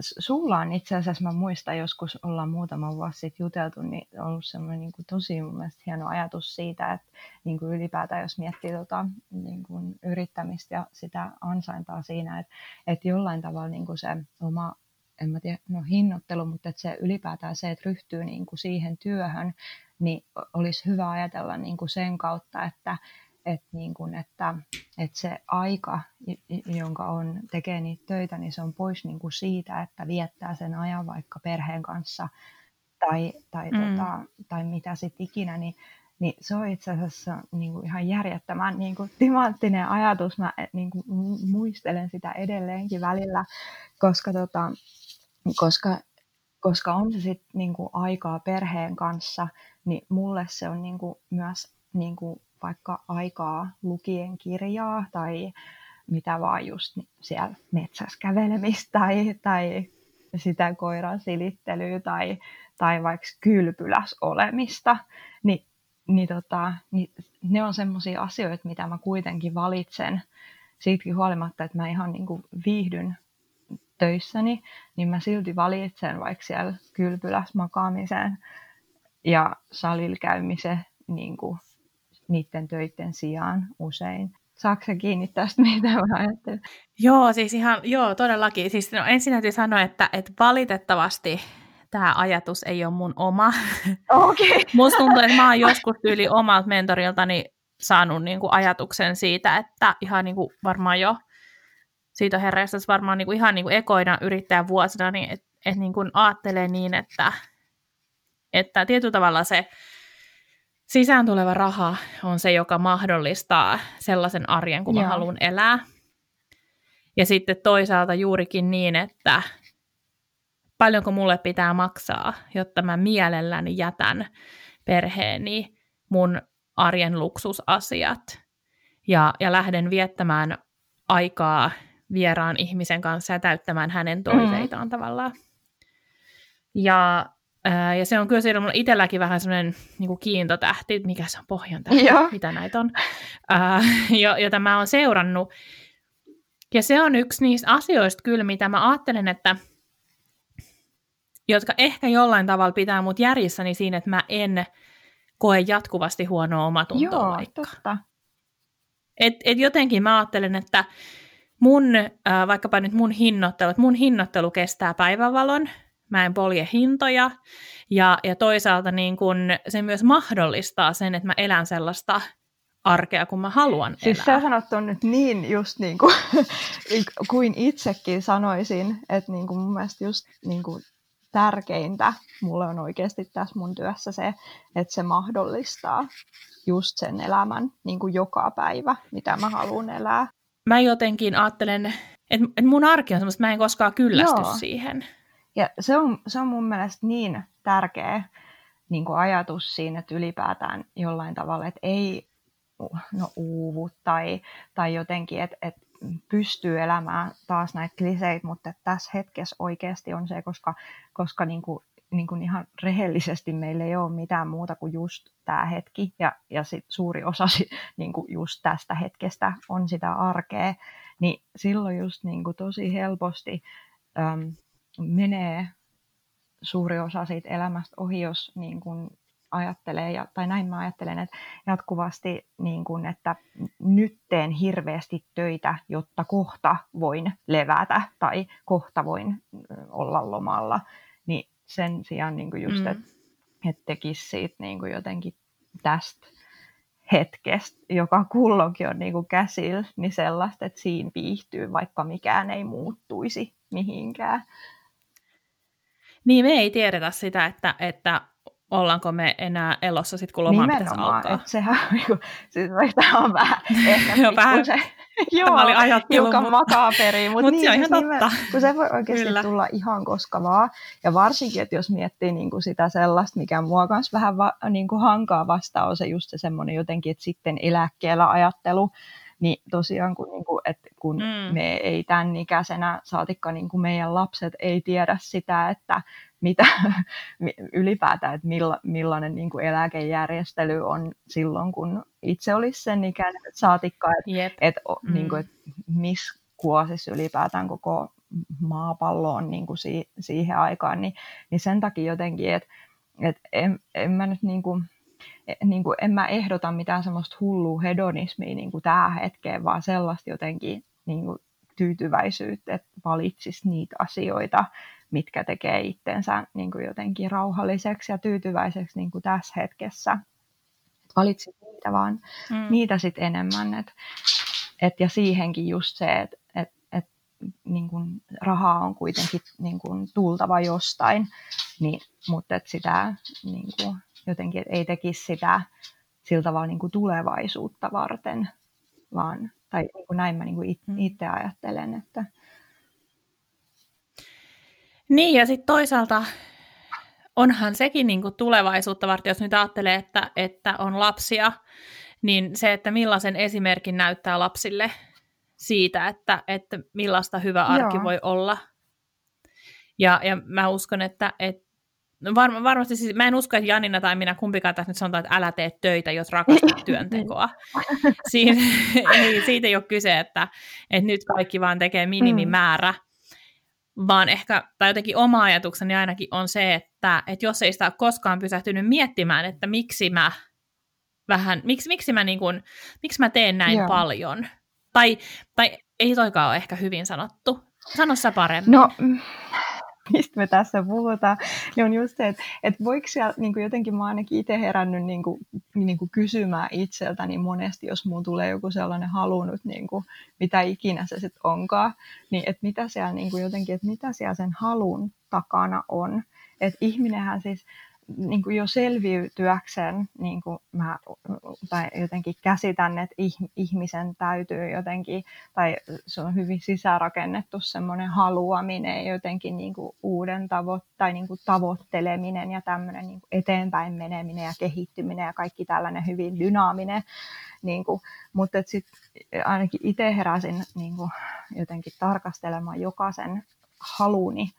sulla on itse asiassa, mä muistan joskus ollaan muutama vuosi sitten juteltu, niin on ollut semmoinen niin kuin tosi mun mielestä hieno ajatus siitä, että niin kuin ylipäätään jos miettii tota, niin kuin yrittämistä ja sitä ansaintaa siinä, että, että jollain tavalla niin kuin se oma en mä tiedä, no hinnoittelu, mutta että se ylipäätään se, että ryhtyy niin kuin siihen työhön, niin olisi hyvä ajatella niin kuin sen kautta, että, että, niin kuin, että, että se aika, jonka on tekee niitä töitä, niin se on pois niin kuin siitä, että viettää sen ajan vaikka perheen kanssa tai, tai, mm. tota, tai mitä sitten ikinä, niin, niin se on itse asiassa niin kuin ihan järjettömän niin kuin timanttinen ajatus. Mä niin kuin muistelen sitä edelleenkin välillä, koska, tota, koska, koska on se sitten niin kuin aikaa perheen kanssa, niin mulle se on niin kuin myös niin kuin vaikka aikaa lukien kirjaa tai mitä vaan just siellä metsässä kävelemistä tai, tai sitä koiran silittelyä tai, tai vaikka kylpyläs olemista, niin, niin, tota, niin ne on semmoisia asioita, mitä mä kuitenkin valitsen. Siitäkin huolimatta, että mä ihan niin kuin viihdyn töissäni, niin mä silti valitsen vaikka siellä kylpyläs makaamisen ja salilla käymisen niin kuin niiden töiden sijaan usein. Saatko sä kiinni tästä, mitä mä ajattelen? Joo, siis ihan, joo, todellakin. Siis no, ensin täytyy sanoa, että, että valitettavasti tämä ajatus ei ole mun oma. Okay. Musta tuntuu, että mä oon joskus yli omalta mentoriltani saanut niin kuin ajatuksen siitä, että ihan niin kuin varmaan jo siitä herreistä varmaan niin kuin ihan niin kuin ekoina yrittäjän vuosina, niin että et niin kuin ajattelee niin, että, että tietyllä tavalla se sisään tuleva raha on se, joka mahdollistaa sellaisen arjen, kun mä haluan elää. Ja sitten toisaalta juurikin niin, että paljonko mulle pitää maksaa, jotta mä mielelläni jätän perheeni mun arjen luksusasiat ja, ja lähden viettämään aikaa vieraan ihmisen kanssa ja täyttämään hänen toiveitaan mm. tavallaan. Ja Ää, ja se on kyllä siellä mulla itselläkin vähän semmoinen niin kiintotähti, mikä se on pohjan tähti, Joo. mitä näitä on, ää, jota mä oon seurannut. Ja se on yksi niistä asioista kyllä, mitä mä ajattelen, että jotka ehkä jollain tavalla pitää mut järjissäni siinä, että mä en koe jatkuvasti huonoa omatuntoa Joo, vaikka. Totta. Et, et jotenkin mä ajattelen, että mun, äh, vaikkapa nyt mun hinnoittelu, että mun hinnoittelu kestää päivänvalon, mä en polje hintoja, ja, ja toisaalta niin kun se myös mahdollistaa sen, että mä elän sellaista arkea, kun mä haluan siis elää. Siis sä sanot on nyt niin just niin kuin, kuin itsekin sanoisin, että niin kuin mun mielestä just niin kuin tärkeintä mulle on oikeasti tässä mun työssä se, että se mahdollistaa just sen elämän niin kuin joka päivä, mitä mä haluan elää. Mä jotenkin ajattelen, että, että mun arki on semmoista, että mä en koskaan kyllästy Joo. siihen. Ja se on, se on mun mielestä niin tärkeä niin kuin ajatus siinä, että ylipäätään jollain tavalla, että ei no, uuvu tai, tai jotenkin, että, että pystyy elämään taas näitä kliseitä, mutta tässä hetkessä oikeasti on se, koska, koska niin kuin, niin kuin ihan rehellisesti meillä ei ole mitään muuta kuin just tämä hetki. Ja, ja sit suuri osa niin kuin just tästä hetkestä on sitä arkea, niin silloin just niin kuin tosi helposti äm, menee suuri osa siitä elämästä ohi, jos niin kuin ajattelee, ja, tai näin mä ajattelen, että jatkuvasti, niin kuin, että nyt teen hirveästi töitä, jotta kohta voin levätä tai kohta voin olla lomalla, niin sen sijaan niin kuin just, mm. että et tekisi siitä niin kuin jotenkin tästä hetkestä, joka kulloinkin on niin kuin käsillä, niin sellaista, että siinä viihtyy, vaikka mikään ei muuttuisi mihinkään. Niin, me ei tiedetä sitä, että, että ollaanko me enää elossa sitten, kun loma pitäisi alkaa. Että sehän on, niinku, siis on vähän ehkä joo, vähän, se, joo, tämä oli ajattelu, hiukan mutta, makaperi, mutta mut niin, se on siis ihan totta. kun se voi oikeasti Kyllä. tulla ihan koska vaan, ja varsinkin, että jos miettii niin kuin sitä sellaista, mikä mua kanssa vähän va, niin kuin hankaa vastaan, on se just se semmoinen jotenkin, että sitten eläkkeellä ajattelu, niin tosiaan, kun, niin kuin, että kun mm. me ei tämän ikäisenä, saatikka niin kuin meidän lapset ei tiedä sitä, että mitä ylipäätään, että milla, millainen niin kuin eläkejärjestely on silloin, kun itse olisi sen ikäinen, että saatikka, että, yep. että, mm. niin kuin, että missä kuosissa ylipäätään koko maapalloon niin kuin si, siihen aikaan, niin, niin sen takia jotenkin, että et en, en mä nyt niin kuin, niin kuin, en mä ehdota mitään semmoista hullua hedonismia niin kuin tähän hetkeen, vaan sellaista jotenkin niin kuin tyytyväisyyttä, että valitsisi niitä asioita, mitkä tekee itsensä niin kuin jotenkin rauhalliseksi ja tyytyväiseksi niin kuin tässä hetkessä. Valitsit niitä vaan, mm. niitä sitten enemmän. Et, et, ja siihenkin just se, että et, et, niin kuin rahaa on kuitenkin niin kuin tultava jostain, niin, mutta et sitä niin kuin, jotenkin ei tekisi sitä sillä tavalla niin kuin tulevaisuutta varten, vaan tai niin kuin näin mä niin kuin mm. itse ajattelen, että, niin, ja sitten toisaalta onhan sekin niin kuin tulevaisuutta varten, jos nyt ajattelee, että, että on lapsia, niin se, että millaisen esimerkin näyttää lapsille siitä, että, että millaista hyvä arki Joo. voi olla. Ja, ja mä uskon, että, että no var, varmasti siis, mä en usko, että Janina tai minä kumpikaan tässä nyt sanotaan, että älä tee töitä, jos rakastat työntekoa. Siitä, ei, siitä ei ole kyse, että, että nyt kaikki vaan tekee minimimäärä. Mm vaan ehkä, tai jotenkin oma ajatukseni ainakin on se, että, että jos ei sitä ole koskaan pysähtynyt miettimään, että miksi mä vähän, miksi, miksi, mä, niin kuin, miksi mä teen näin Joo. paljon, tai, tai ei toikaan ole ehkä hyvin sanottu. Sano sä paremmin. No, mistä me tässä puhutaan, niin on just se, että, että voiko siellä niin kuin jotenkin mä ainakin itse herännyt niin kuin, niin kuin kysymään itseltäni monesti, jos mulla tulee joku sellainen halunnut, niin kuin, mitä ikinä se sitten onkaan, niin että mitä siellä niin kuin jotenkin, että mitä siellä sen halun takana on. Että ihminenhän siis, niin kuin jo selviytyäkseen, niin kuin mä, tai jotenkin käsitän, että ihmisen täytyy jotenkin, tai se on hyvin sisärakennettu semmoinen haluaminen, jotenkin niin kuin uuden tavo- tai niin kuin tavoitteleminen ja tämmöinen niin kuin eteenpäin meneminen ja kehittyminen ja kaikki tällainen hyvin dynaaminen. Niin kuin, mutta sitten ainakin itse heräsin niin kuin jotenkin tarkastelemaan jokaisen haluni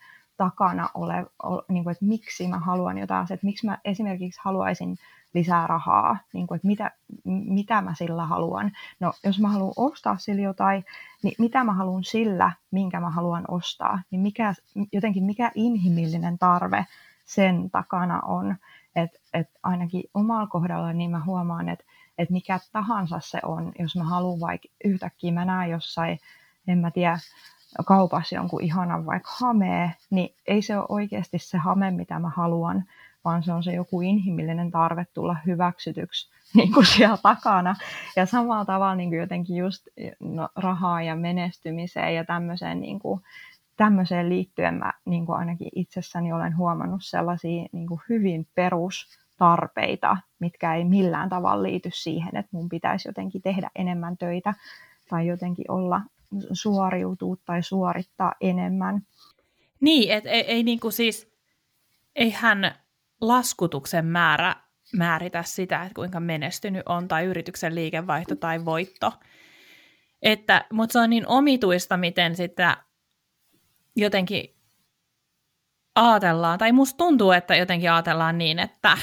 takana ole, ole niin kuin, että miksi mä haluan jotain, että miksi mä esimerkiksi haluaisin lisää rahaa, niin kuin, että mitä, mitä mä sillä haluan. No, jos mä haluan ostaa sillä jotain, niin mitä mä haluan sillä, minkä mä haluan ostaa, niin mikä, jotenkin mikä inhimillinen tarve sen takana on. Että et ainakin omalla kohdalla niin mä huomaan, että et mikä tahansa se on, jos mä haluan vaikka yhtäkkiä mä näen jossain, en mä tiedä, kaupassa jonkun ihanan vaikka hamee, niin ei se ole oikeasti se hame, mitä mä haluan, vaan se on se joku inhimillinen tarve tulla hyväksytyksi niin kuin siellä takana. Ja samalla tavalla niin kuin jotenkin just no, rahaa ja menestymiseen ja tämmöiseen, niin kuin, tämmöiseen liittyen mä niin kuin ainakin itsessäni olen huomannut sellaisia niin kuin hyvin perustarpeita, mitkä ei millään tavalla liity siihen, että mun pitäisi jotenkin tehdä enemmän töitä tai jotenkin olla suoriutua tai suorittaa enemmän. Niin, että ei, ei niin kuin siis, eihän laskutuksen määrä määritä sitä, että kuinka menestynyt on tai yrityksen liikevaihto tai voitto. Että, mutta se on niin omituista, miten sitä jotenkin ajatellaan, tai musta tuntuu, että jotenkin ajatellaan niin, että,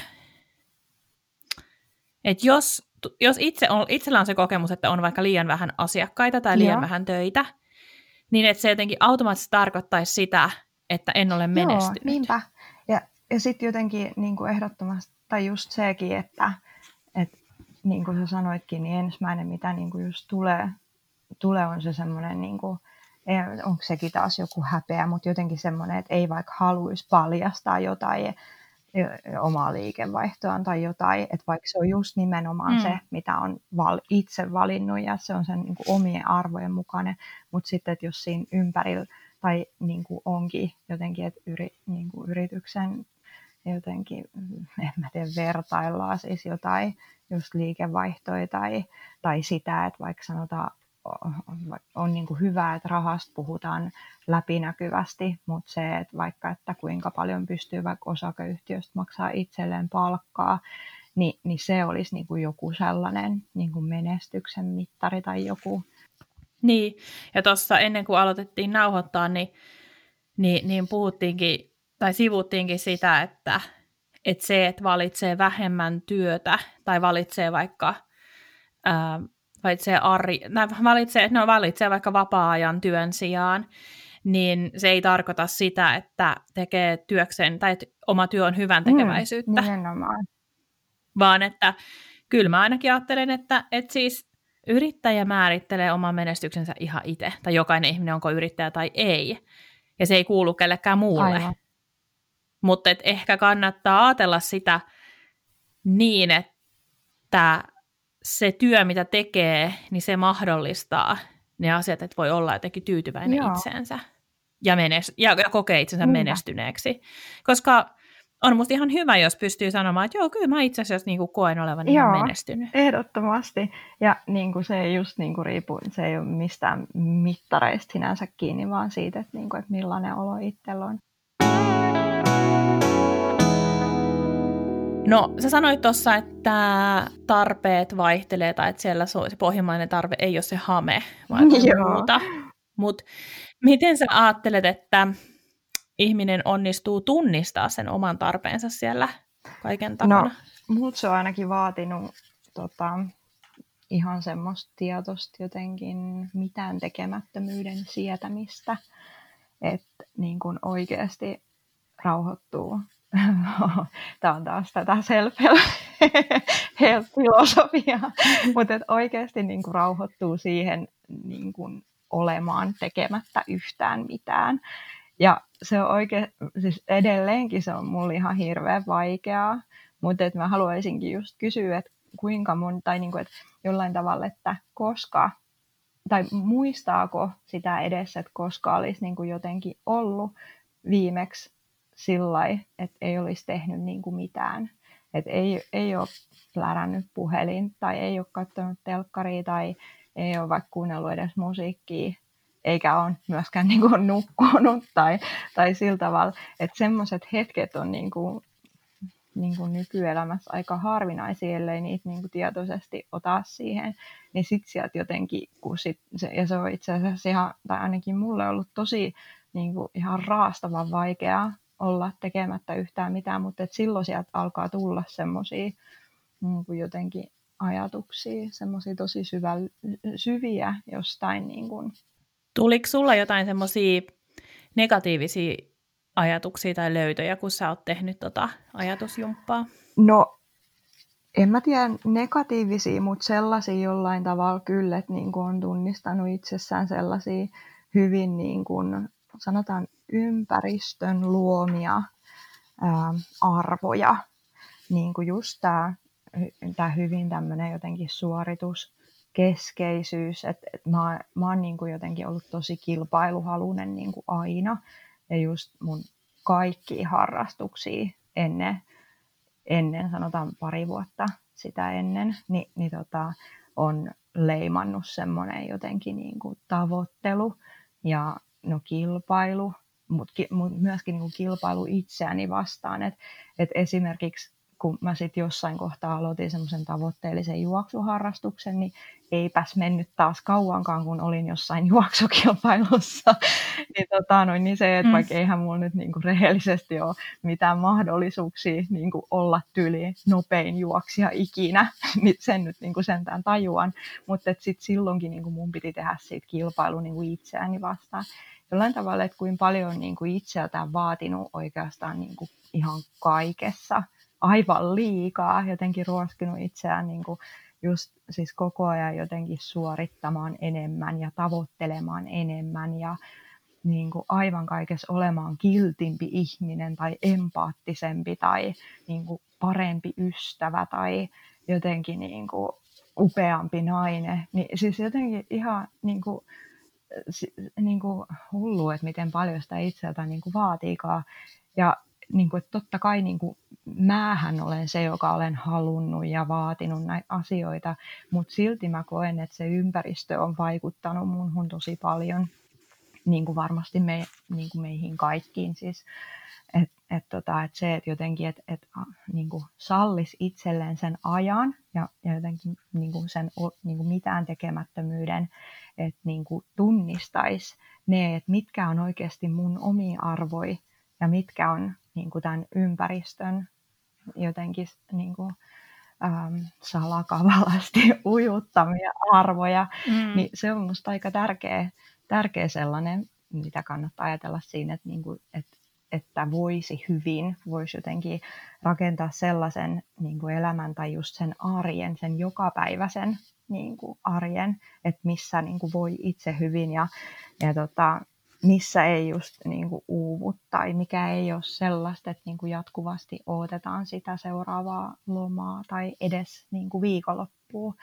että jos jos itse on, itsellä on se kokemus, että on vaikka liian vähän asiakkaita tai liian Joo. vähän töitä, niin että se jotenkin automaattisesti tarkoittaisi sitä, että en ole menestynyt. Joo, niinpä. Ja, ja sitten jotenkin niin kuin ehdottomasti, tai just sekin, että, että niin kuin sä sanoitkin, niin ensimmäinen, mitä niin kuin just tulee, tulee on se semmoinen, niin kuin, onko sekin taas joku häpeä, mutta jotenkin semmoinen, että ei vaikka haluaisi paljastaa jotain, omaa liikevaihtoaan tai jotain, että vaikka se on just nimenomaan mm. se, mitä on val- itse valinnut ja se on sen niin kuin omien arvojen mukainen, mutta sitten, että jos siinä ympärillä tai niin kuin onkin jotenkin, että yri, niin kuin yrityksen jotenkin, en mä tiedä, vertaillaan siis jotain just liikevaihtoja tai, tai sitä, että vaikka sanotaan on niin kuin hyvä, että rahasta puhutaan läpinäkyvästi, mutta se, että vaikka että kuinka paljon pystyy vaikka osakeyhtiöstä maksaa itselleen palkkaa, niin, niin se olisi niin kuin joku sellainen niin kuin menestyksen mittari tai joku. Niin, ja tuossa ennen kuin aloitettiin nauhoittaa, niin, niin, niin puhuttiinkin tai sivuttiinkin sitä, että, että se, että valitsee vähemmän työtä tai valitsee vaikka ää, valitsee, arri, valitsee, no valitsee vaikka vapaa-ajan työn sijaan, niin se ei tarkoita sitä, että tekee työkseen tai että oma työ on hyvän mm, tekeväisyyttä. Mm, nimenomaan. Vaan että kyllä mä ainakin ajattelen, että, että siis yrittäjä määrittelee oman menestyksensä ihan itse, tai jokainen ihminen onko yrittäjä tai ei. Ja se ei kuulu kellekään muulle. Mutta ehkä kannattaa ajatella sitä niin, että se työ, mitä tekee, niin se mahdollistaa ne asiat, että voi olla jotenkin tyytyväinen Joo. itseensä ja, menes- ja kokee itsensä Kyllä. menestyneeksi. Koska on musta ihan hyvä, jos pystyy sanomaan, että joo, kyllä mä itse asiassa niin kuin koen olevan joo, ihan menestynyt. ehdottomasti. Ja niin kuin se ei just niin kuin riipu, se ei ole mistään mittareista sinänsä kiinni, vaan siitä, että, niin kuin, että millainen olo itsellä on. No, sä sanoit tuossa, että tarpeet vaihtelee tai että siellä se pohjimmainen tarve ei ole se hame, vaan muuta. Mutta miten sä ajattelet, että ihminen onnistuu tunnistaa sen oman tarpeensa siellä kaiken takana? No, mut se on ainakin vaatinut tota, ihan semmoista tietoista jotenkin mitään tekemättömyyden sietämistä, että niin kun oikeasti rauhoittuu. Tämä on taas tätä self-filosofiaa, mutta oikeasti niin kuin rauhoittuu siihen niin kuin olemaan tekemättä yhtään mitään. Ja se on oikein, siis edelleenkin se on mulle ihan hirveän vaikeaa, mutta että mä haluaisinkin just kysyä, että kuinka mun, tai niin kuin, että jollain tavalla, että koska, tai muistaako sitä edessä, että koska olisi niin kuin jotenkin ollut viimeksi sillä että ei olisi tehnyt niin kuin mitään. Että ei, ei ole plärännyt puhelin tai ei ole katsonut telkkaria tai ei ole vaikka kuunnellut edes musiikkia eikä ole myöskään niin kuin nukkunut tai, tai sillä tavalla, että semmoiset hetket on niin kuin, niin kuin nykyelämässä aika harvinaisia, ellei niitä niin kuin tietoisesti ota siihen, niin sitten sieltä jotenkin, kun sit se, ja se on itse asiassa ihan, tai ainakin mulle ollut tosi niin kuin ihan raastavan vaikeaa olla tekemättä yhtään mitään, mutta et silloin sieltä alkaa tulla semmoisia niin jotenkin ajatuksia, semmoisia tosi syvä, syviä jostain niin kuin, Tuliko sulla jotain semmoisia negatiivisia ajatuksia tai löytöjä, kun sä oot tehnyt tota ajatusjumppaa? No, en mä tiedä negatiivisia, mutta sellaisia jollain tavalla kyllä, että niin on tunnistanut itsessään sellaisia hyvin niin kuin, sanotaan ympäristön luomia ää, arvoja. Niin kuin just tämä, tämä hyvin tämmöinen jotenkin suoritus keskeisyys, että et mä, mä oon niin kuin jotenkin ollut tosi kilpailuhalunen niin kuin aina ja just mun kaikki harrastuksia ennen, ennen, sanotaan pari vuotta sitä ennen, niin, niin tota, on leimannut semmoinen jotenkin niin kuin tavoittelu ja no kilpailu, mutta mut myöskin niin kuin kilpailu itseäni vastaan. Et, et esimerkiksi kun mä sitten jossain kohtaa aloitin semmoisen tavoitteellisen juoksuharrastuksen, niin eipäs mennyt taas kauankaan, kun olin jossain juoksukilpailussa. niin, tota, noin, niin se, että mm. vaikka eihän mulla nyt niinku rehellisesti ole mitään mahdollisuuksia niinku olla tyli nopein juoksija ikinä, niin sen nyt niinku sentään tajuan. Mutta sitten silloinkin niinku mun piti tehdä siitä kilpailu niinku itseäni vastaan. Jollain tavalla, että kuin paljon on niinku itseltään vaatinut oikeastaan niinku ihan kaikessa – aivan liikaa, jotenkin ruoskinut itseään niin kuin just siis koko ajan jotenkin suorittamaan enemmän ja tavoittelemaan enemmän ja niin kuin aivan kaikessa olemaan kiltimpi ihminen tai empaattisempi tai niin kuin parempi ystävä tai jotenkin niin kuin upeampi nainen. Niin siis jotenkin ihan niin kuin, niin kuin hullu, että miten paljon sitä itseltä niin kuin vaatiikaan. Ja niin kuin, että totta kai niin kuin, määhän olen se, joka olen halunnut ja vaatinut näitä asioita, mutta silti mä koen, että se ympäristö on vaikuttanut munhun tosi paljon, niin kuin varmasti me, niin kuin meihin kaikkiin. Siis, et, et tota, et se, että jotenkin et, et, niin kuin sallis itselleen sen ajan ja, ja jotenkin niin kuin sen niin kuin mitään tekemättömyyden, että niin kuin tunnistaisi ne, että mitkä on oikeasti mun omia arvoja ja mitkä on niin kuin tämän ympäristön jotenkin niin kuin, ähm, salakavalasti ujuttamia arvoja, mm. niin se on minusta aika tärkeä, tärkeä sellainen mitä kannattaa ajatella siinä, että, niin kuin, että, että voisi hyvin, voisi jotenkin rakentaa sellaisen niin kuin elämän tai just sen arjen, sen jokapäiväisen niin kuin arjen, että missä niin kuin voi itse hyvin ja, ja tota, missä ei just niin kuin uuvu tai mikä ei ole sellaista, että niin kuin jatkuvasti odotetaan sitä seuraavaa lomaa tai edes niin kuin viikonloppua.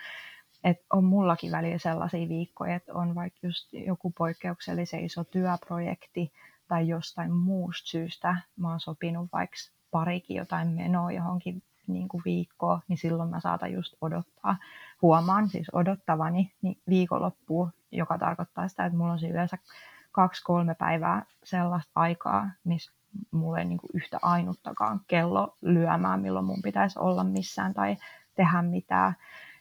Et on mullakin välillä sellaisia viikkoja, että on vaikka just joku poikkeuksellisen iso työprojekti tai jostain muusta syystä mä oon sopinut vaikka parikin jotain menoa johonkin niin kuin viikkoa, niin silloin mä saatan just odottaa. Huomaan siis odottavani niin viikonloppuun, joka tarkoittaa sitä, että mulla on yleensä kaksi-kolme päivää sellaista aikaa, missä mulla ei niin kuin yhtä ainuttakaan kello lyömään, milloin mun pitäisi olla missään tai tehdä mitään.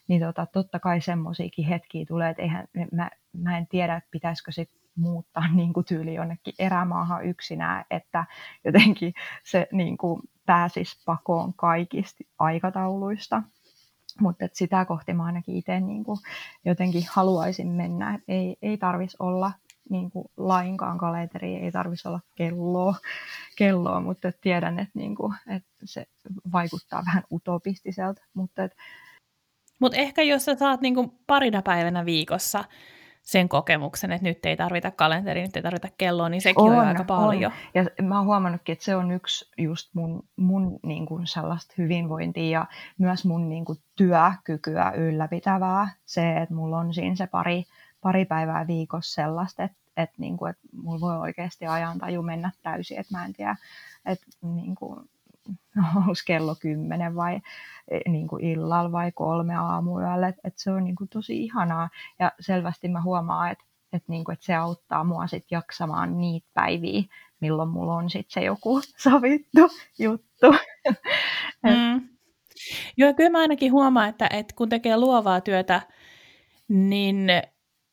Niin tota, totta kai semmoisiakin hetkiä tulee, että eihän, mä, mä en tiedä, että pitäisikö sit muuttaa niin kuin tyyli jonnekin erämaahan yksinään, että jotenkin se niin kuin pääsisi pakoon kaikista aikatauluista. Mutta sitä kohti mä ainakin itse niin kuin jotenkin haluaisin mennä, ei, ei tarvitsisi olla niin kuin lainkaan kalenteri, ei tarvitsisi olla kelloa, kelloa mutta tiedän, että, niin että se vaikuttaa vähän utopistiselta. Mutta et... Mut ehkä jos sä saat niin kuin parina päivänä viikossa sen kokemuksen, että nyt ei tarvita kalenteria, nyt ei tarvita kelloa, niin sekin on, on aika paljon. On. Ja mä oon huomannutkin, että se on yksi just mun, mun niin kuin sellaista hyvinvointia ja myös mun niin kuin työkykyä ylläpitävää. Se, että mulla on siinä se pari, pari päivää viikossa sellaista, että, että, niin kuin, että mulla voi oikeasti ajantaju mennä täysin, että mä en tiedä, että niin kuin, onko kello kymmenen vai e, niin kuin illalla vai kolme aamuyöllä, että, että se on niin kuin tosi ihanaa ja selvästi mä huomaan, että, että, niin että se auttaa mua sit jaksamaan niitä päiviä, milloin mulla on sitten se joku sovittu juttu. Mm. Joo, kyllä mä ainakin huomaan, että, että kun tekee luovaa työtä, niin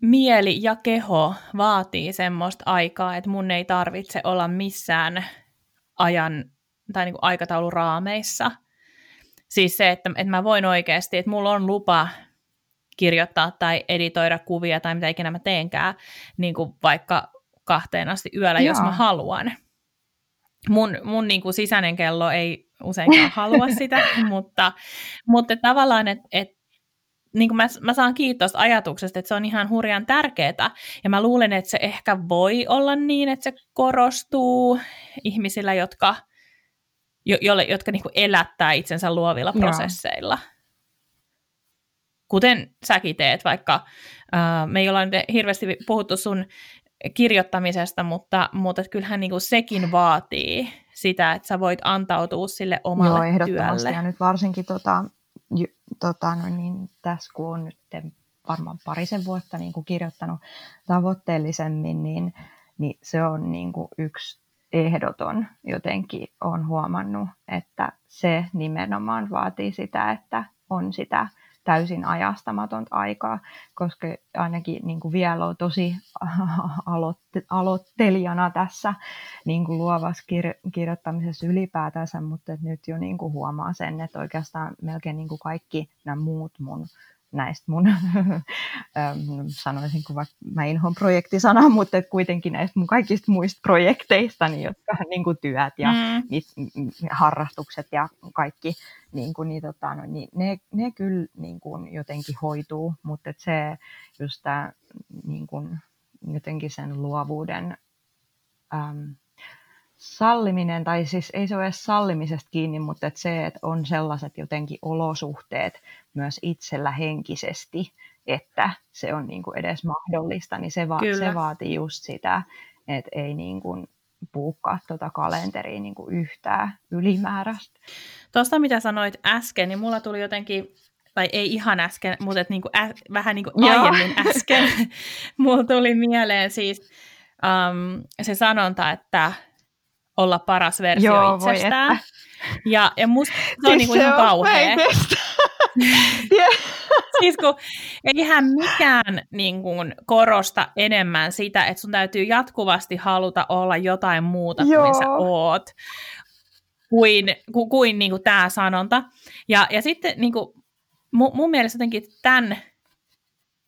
mieli ja keho vaatii semmoista aikaa, että mun ei tarvitse olla missään ajan tai niin kuin aikatauluraameissa. Siis se, että, että mä voin oikeasti, että mulla on lupa kirjoittaa tai editoida kuvia tai mitä ikinä mä teenkään, niin kuin vaikka kahteen asti yöllä, Joo. jos mä haluan. Mun, mun niin kuin sisäinen kello ei useinkaan halua sitä, mutta, mutta tavallaan, että et, niin kuin mä, mä saan kiitos ajatuksesta, että se on ihan hurjan tärkeää. Ja mä luulen, että se ehkä voi olla niin, että se korostuu ihmisillä, jotka, jo, jolle, jotka niin kuin elättää itsensä luovilla prosesseilla. Kuten säkin teet, vaikka äh, me ei olla nyt hirveästi puhuttu sun kirjoittamisesta, mutta, mutta kyllähän niin kuin sekin vaatii sitä, että sä voit antautua sille omalle Joo, ehdottomasti. työlle. Ja nyt varsinkin tota, tota, no niin, tässä kun on nyt varmaan parisen vuotta niin kuin kirjoittanut tavoitteellisemmin, niin, niin se on niin kuin yksi ehdoton jotenkin on huomannut, että se nimenomaan vaatii sitä, että on sitä täysin ajastamatonta aikaa, koska ainakin niin kuin vielä on tosi aloitte, aloittelijana tässä niin kuin luovassa kir- kirjoittamisessa ylipäätänsä, mutta nyt jo niin kuin huomaa sen, että oikeastaan melkein niin kuin kaikki nämä muut mun näistä mun, sanoisin kun vaikka mä inhoan projektisana, mutta kuitenkin näistä mun kaikista muista projekteista, niin jotka niin kuin työt ja mm. niit, harrastukset ja kaikki, niin, kuin, niin, tota, no, niin ne, ne kyllä niin kuin jotenkin hoituu, mutta et se just tämä niin kuin, jotenkin sen luovuuden äm, salliminen, tai siis ei se ole edes sallimisesta kiinni, mutta että se, että on sellaiset jotenkin olosuhteet myös itsellä henkisesti, että se on niin kuin edes mahdollista, niin se, va- se vaatii just sitä, että ei niin kuin puukkaa tuota kalenteria niin kuin yhtään ylimääräistä. Tuosta mitä sanoit äsken, niin mulla tuli jotenkin tai ei ihan äsken, mutta et niinku ä, vähän niin kuin aiemmin äsken, mulla tuli mieleen siis um, se sanonta, että olla paras versio Joo, itsestään. Ja, ja musta se on siis niinku ihan kauhea. siis kun eihän mikään niin kuin, korosta enemmän sitä, että sun täytyy jatkuvasti haluta olla jotain muuta Joo. kuin sä oot, kuin, kuin, kuin, niin kuin tämä sanonta. Ja, ja sitten niin kuin, mun, mun mielestä jotenkin tämän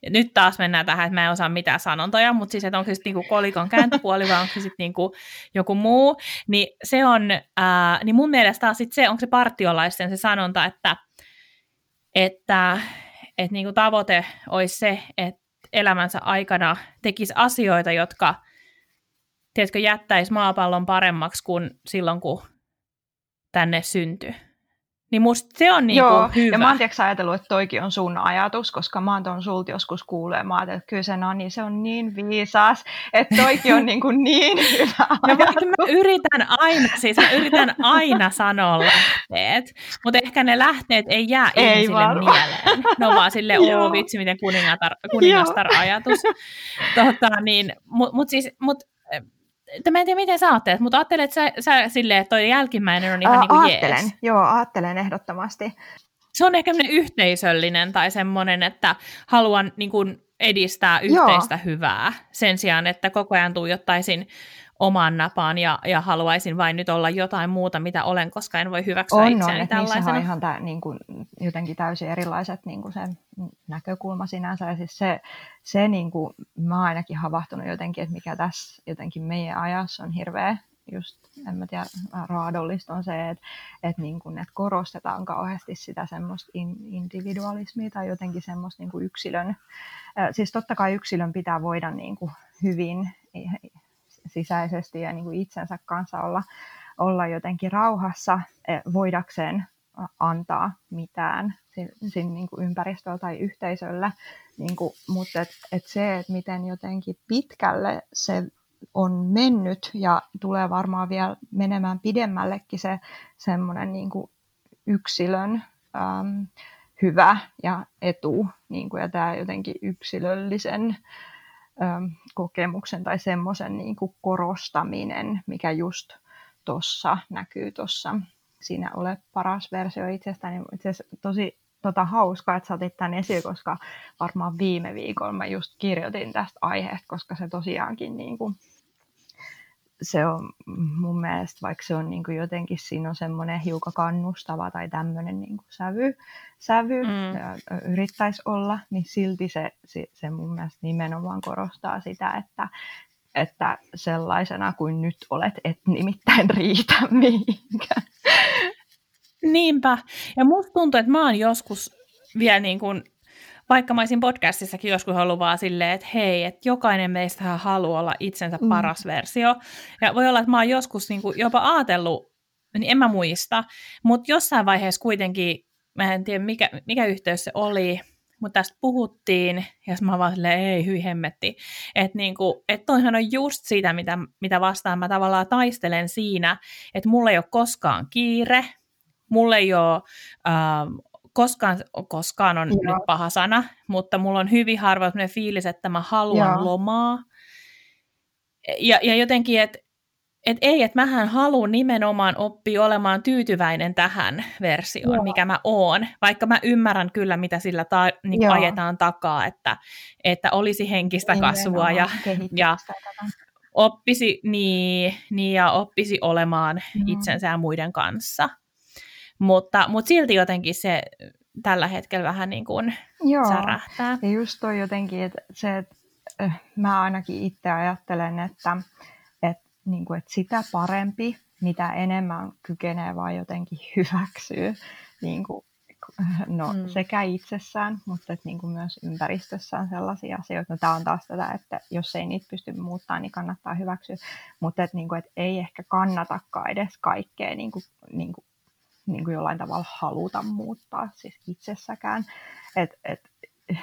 ja nyt taas mennään tähän, että mä en osaa mitään sanontoja, mutta siis, että onko se sitten niinku kolikon kääntöpuoli vai onko se sitten niinku joku muu, niin se on, ää, niin mun mielestä taas sit se, onko se partiolaisten se sanonta, että, että, että niinku tavoite olisi se, että elämänsä aikana tekisi asioita, jotka, tiedätkö, jättäisi maapallon paremmaksi kuin silloin, kun tänne syntyi. Niin musta se on niinku Joo, hyvä. ja mä oon tiiäks, ajatellut, että toikin on sun ajatus, koska mä oon ton sulta joskus ja mä ajattelin, että kyllä se Nani, se on niin viisas, että toikin on niinku niin hyvä Ja vaikka mä yritän aina, siis mä yritän aina sanoa lähteet, mutta ehkä ne lähteet ei jää Ei ihmisille varmaan. mieleen. No vaan Joo. oo vitsi, miten kuningatar, kuningastar-ajatus. tota, niin, mutta mut siis, mut, että mä en tiedä, miten sä ajattelet, mutta ajattelet, että sä, sä silleen, että toi jälkimmäinen on ihan Ää, niin kuin aattelen, jees. joo, aattelen ehdottomasti. Se on ehkä yhteisöllinen tai semmoinen, että haluan niin kuin edistää yhteistä Joo. hyvää sen sijaan, että koko ajan tuijottaisin omaan napaan ja, ja haluaisin vain nyt olla jotain muuta, mitä olen, koska en voi hyväksyä On, on, itseäni on tällaisena. ihan tää, niin kuin, jotenkin täysin erilaiset niin kuin se näkökulma sinänsä. Ja siis se, se niin kuin, mä oon ainakin havahtunut jotenkin, että mikä tässä jotenkin meidän ajassa on hirveä just, en mä tiedä, raadollista on se, että, että, niin kuin, että korostetaan kauheasti sitä semmoista in, individualismia tai jotenkin semmoista niin yksilön, siis totta kai yksilön pitää voida niin kuin hyvin sisäisesti ja niin kuin itsensä kanssa olla, olla jotenkin rauhassa eh, voidakseen antaa mitään sinne niin kuin ympäristöllä tai yhteisöllä. Niin kuin, mutta et, et se, että miten jotenkin pitkälle se on mennyt ja tulee varmaan vielä menemään pidemmällekin se semmoinen niin kuin yksilön äm, hyvä ja etu niin kuin, ja tämä jotenkin yksilöllisen kokemuksen tai semmoisen niin kuin korostaminen, mikä just tuossa näkyy tuossa siinä ole paras versio itsestäni. Itse tosi tota, hauskaa, että sä otit tämän esiin, koska varmaan viime viikolla mä just kirjoitin tästä aiheesta, koska se tosiaankin niin kuin, se on mun mielestä, vaikka se on niin kuin jotenkin, siinä on semmoinen hiukan kannustava tai tämmöinen niin kuin sävy, sävy mm. yrittäisi olla, niin silti se, se, se mun mielestä nimenomaan korostaa sitä, että, että sellaisena kuin nyt olet, et nimittäin riitä mihinkään. Niinpä. Ja musta tuntuu, että mä oon joskus vielä niin kuin, vaikka mä olisin podcastissakin joskus ollut vaan silleen, että hei, että jokainen meistä haluaa olla itsensä paras mm. versio. Ja voi olla, että mä oon joskus niin kuin jopa ajatellut, niin en mä muista, mutta jossain vaiheessa kuitenkin, mä en tiedä mikä, mikä yhteys se oli, mutta tästä puhuttiin, ja mä vaan silleen, ei, hyi hemmetti. Että niinku, et toihan on just sitä, mitä, mitä vastaan mä tavallaan taistelen siinä, että mulla ei ole koskaan kiire, mulla ei ole, äh, koskaan, koskaan on Joo. nyt paha sana, mutta mulla on hyvin harva fiilis, että mä haluan Joo. lomaa. Ja, ja jotenkin, että et ei, että mähän haluan nimenomaan oppia olemaan tyytyväinen tähän versioon, Joo. mikä mä oon, vaikka mä ymmärrän kyllä, mitä sillä ta- niin ajetaan takaa, että, että olisi henkistä Niin, kasvua ja, ja oppisi, niin, niin, ja oppisi olemaan mm. itsensä ja muiden kanssa. Mutta, mutta silti jotenkin se tällä hetkellä vähän niin kuin Joo. särähtää. Ja just toi jotenkin, että se, että mä ainakin itse ajattelen, että, että, niin kuin, että sitä parempi, mitä enemmän kykenee vaan jotenkin hyväksyä niin kuin, no, mm. sekä itsessään, mutta että niin kuin myös ympäristössään sellaisia asioita. No, tämä on taas tätä, että jos ei niitä pysty muuttamaan, niin kannattaa hyväksyä. Mutta että, niin kuin, että ei ehkä kannatakaan edes kaikkea niin kuin, niin kuin, niin kuin jollain tavalla haluta muuttaa siis itsessäkään. Et, et,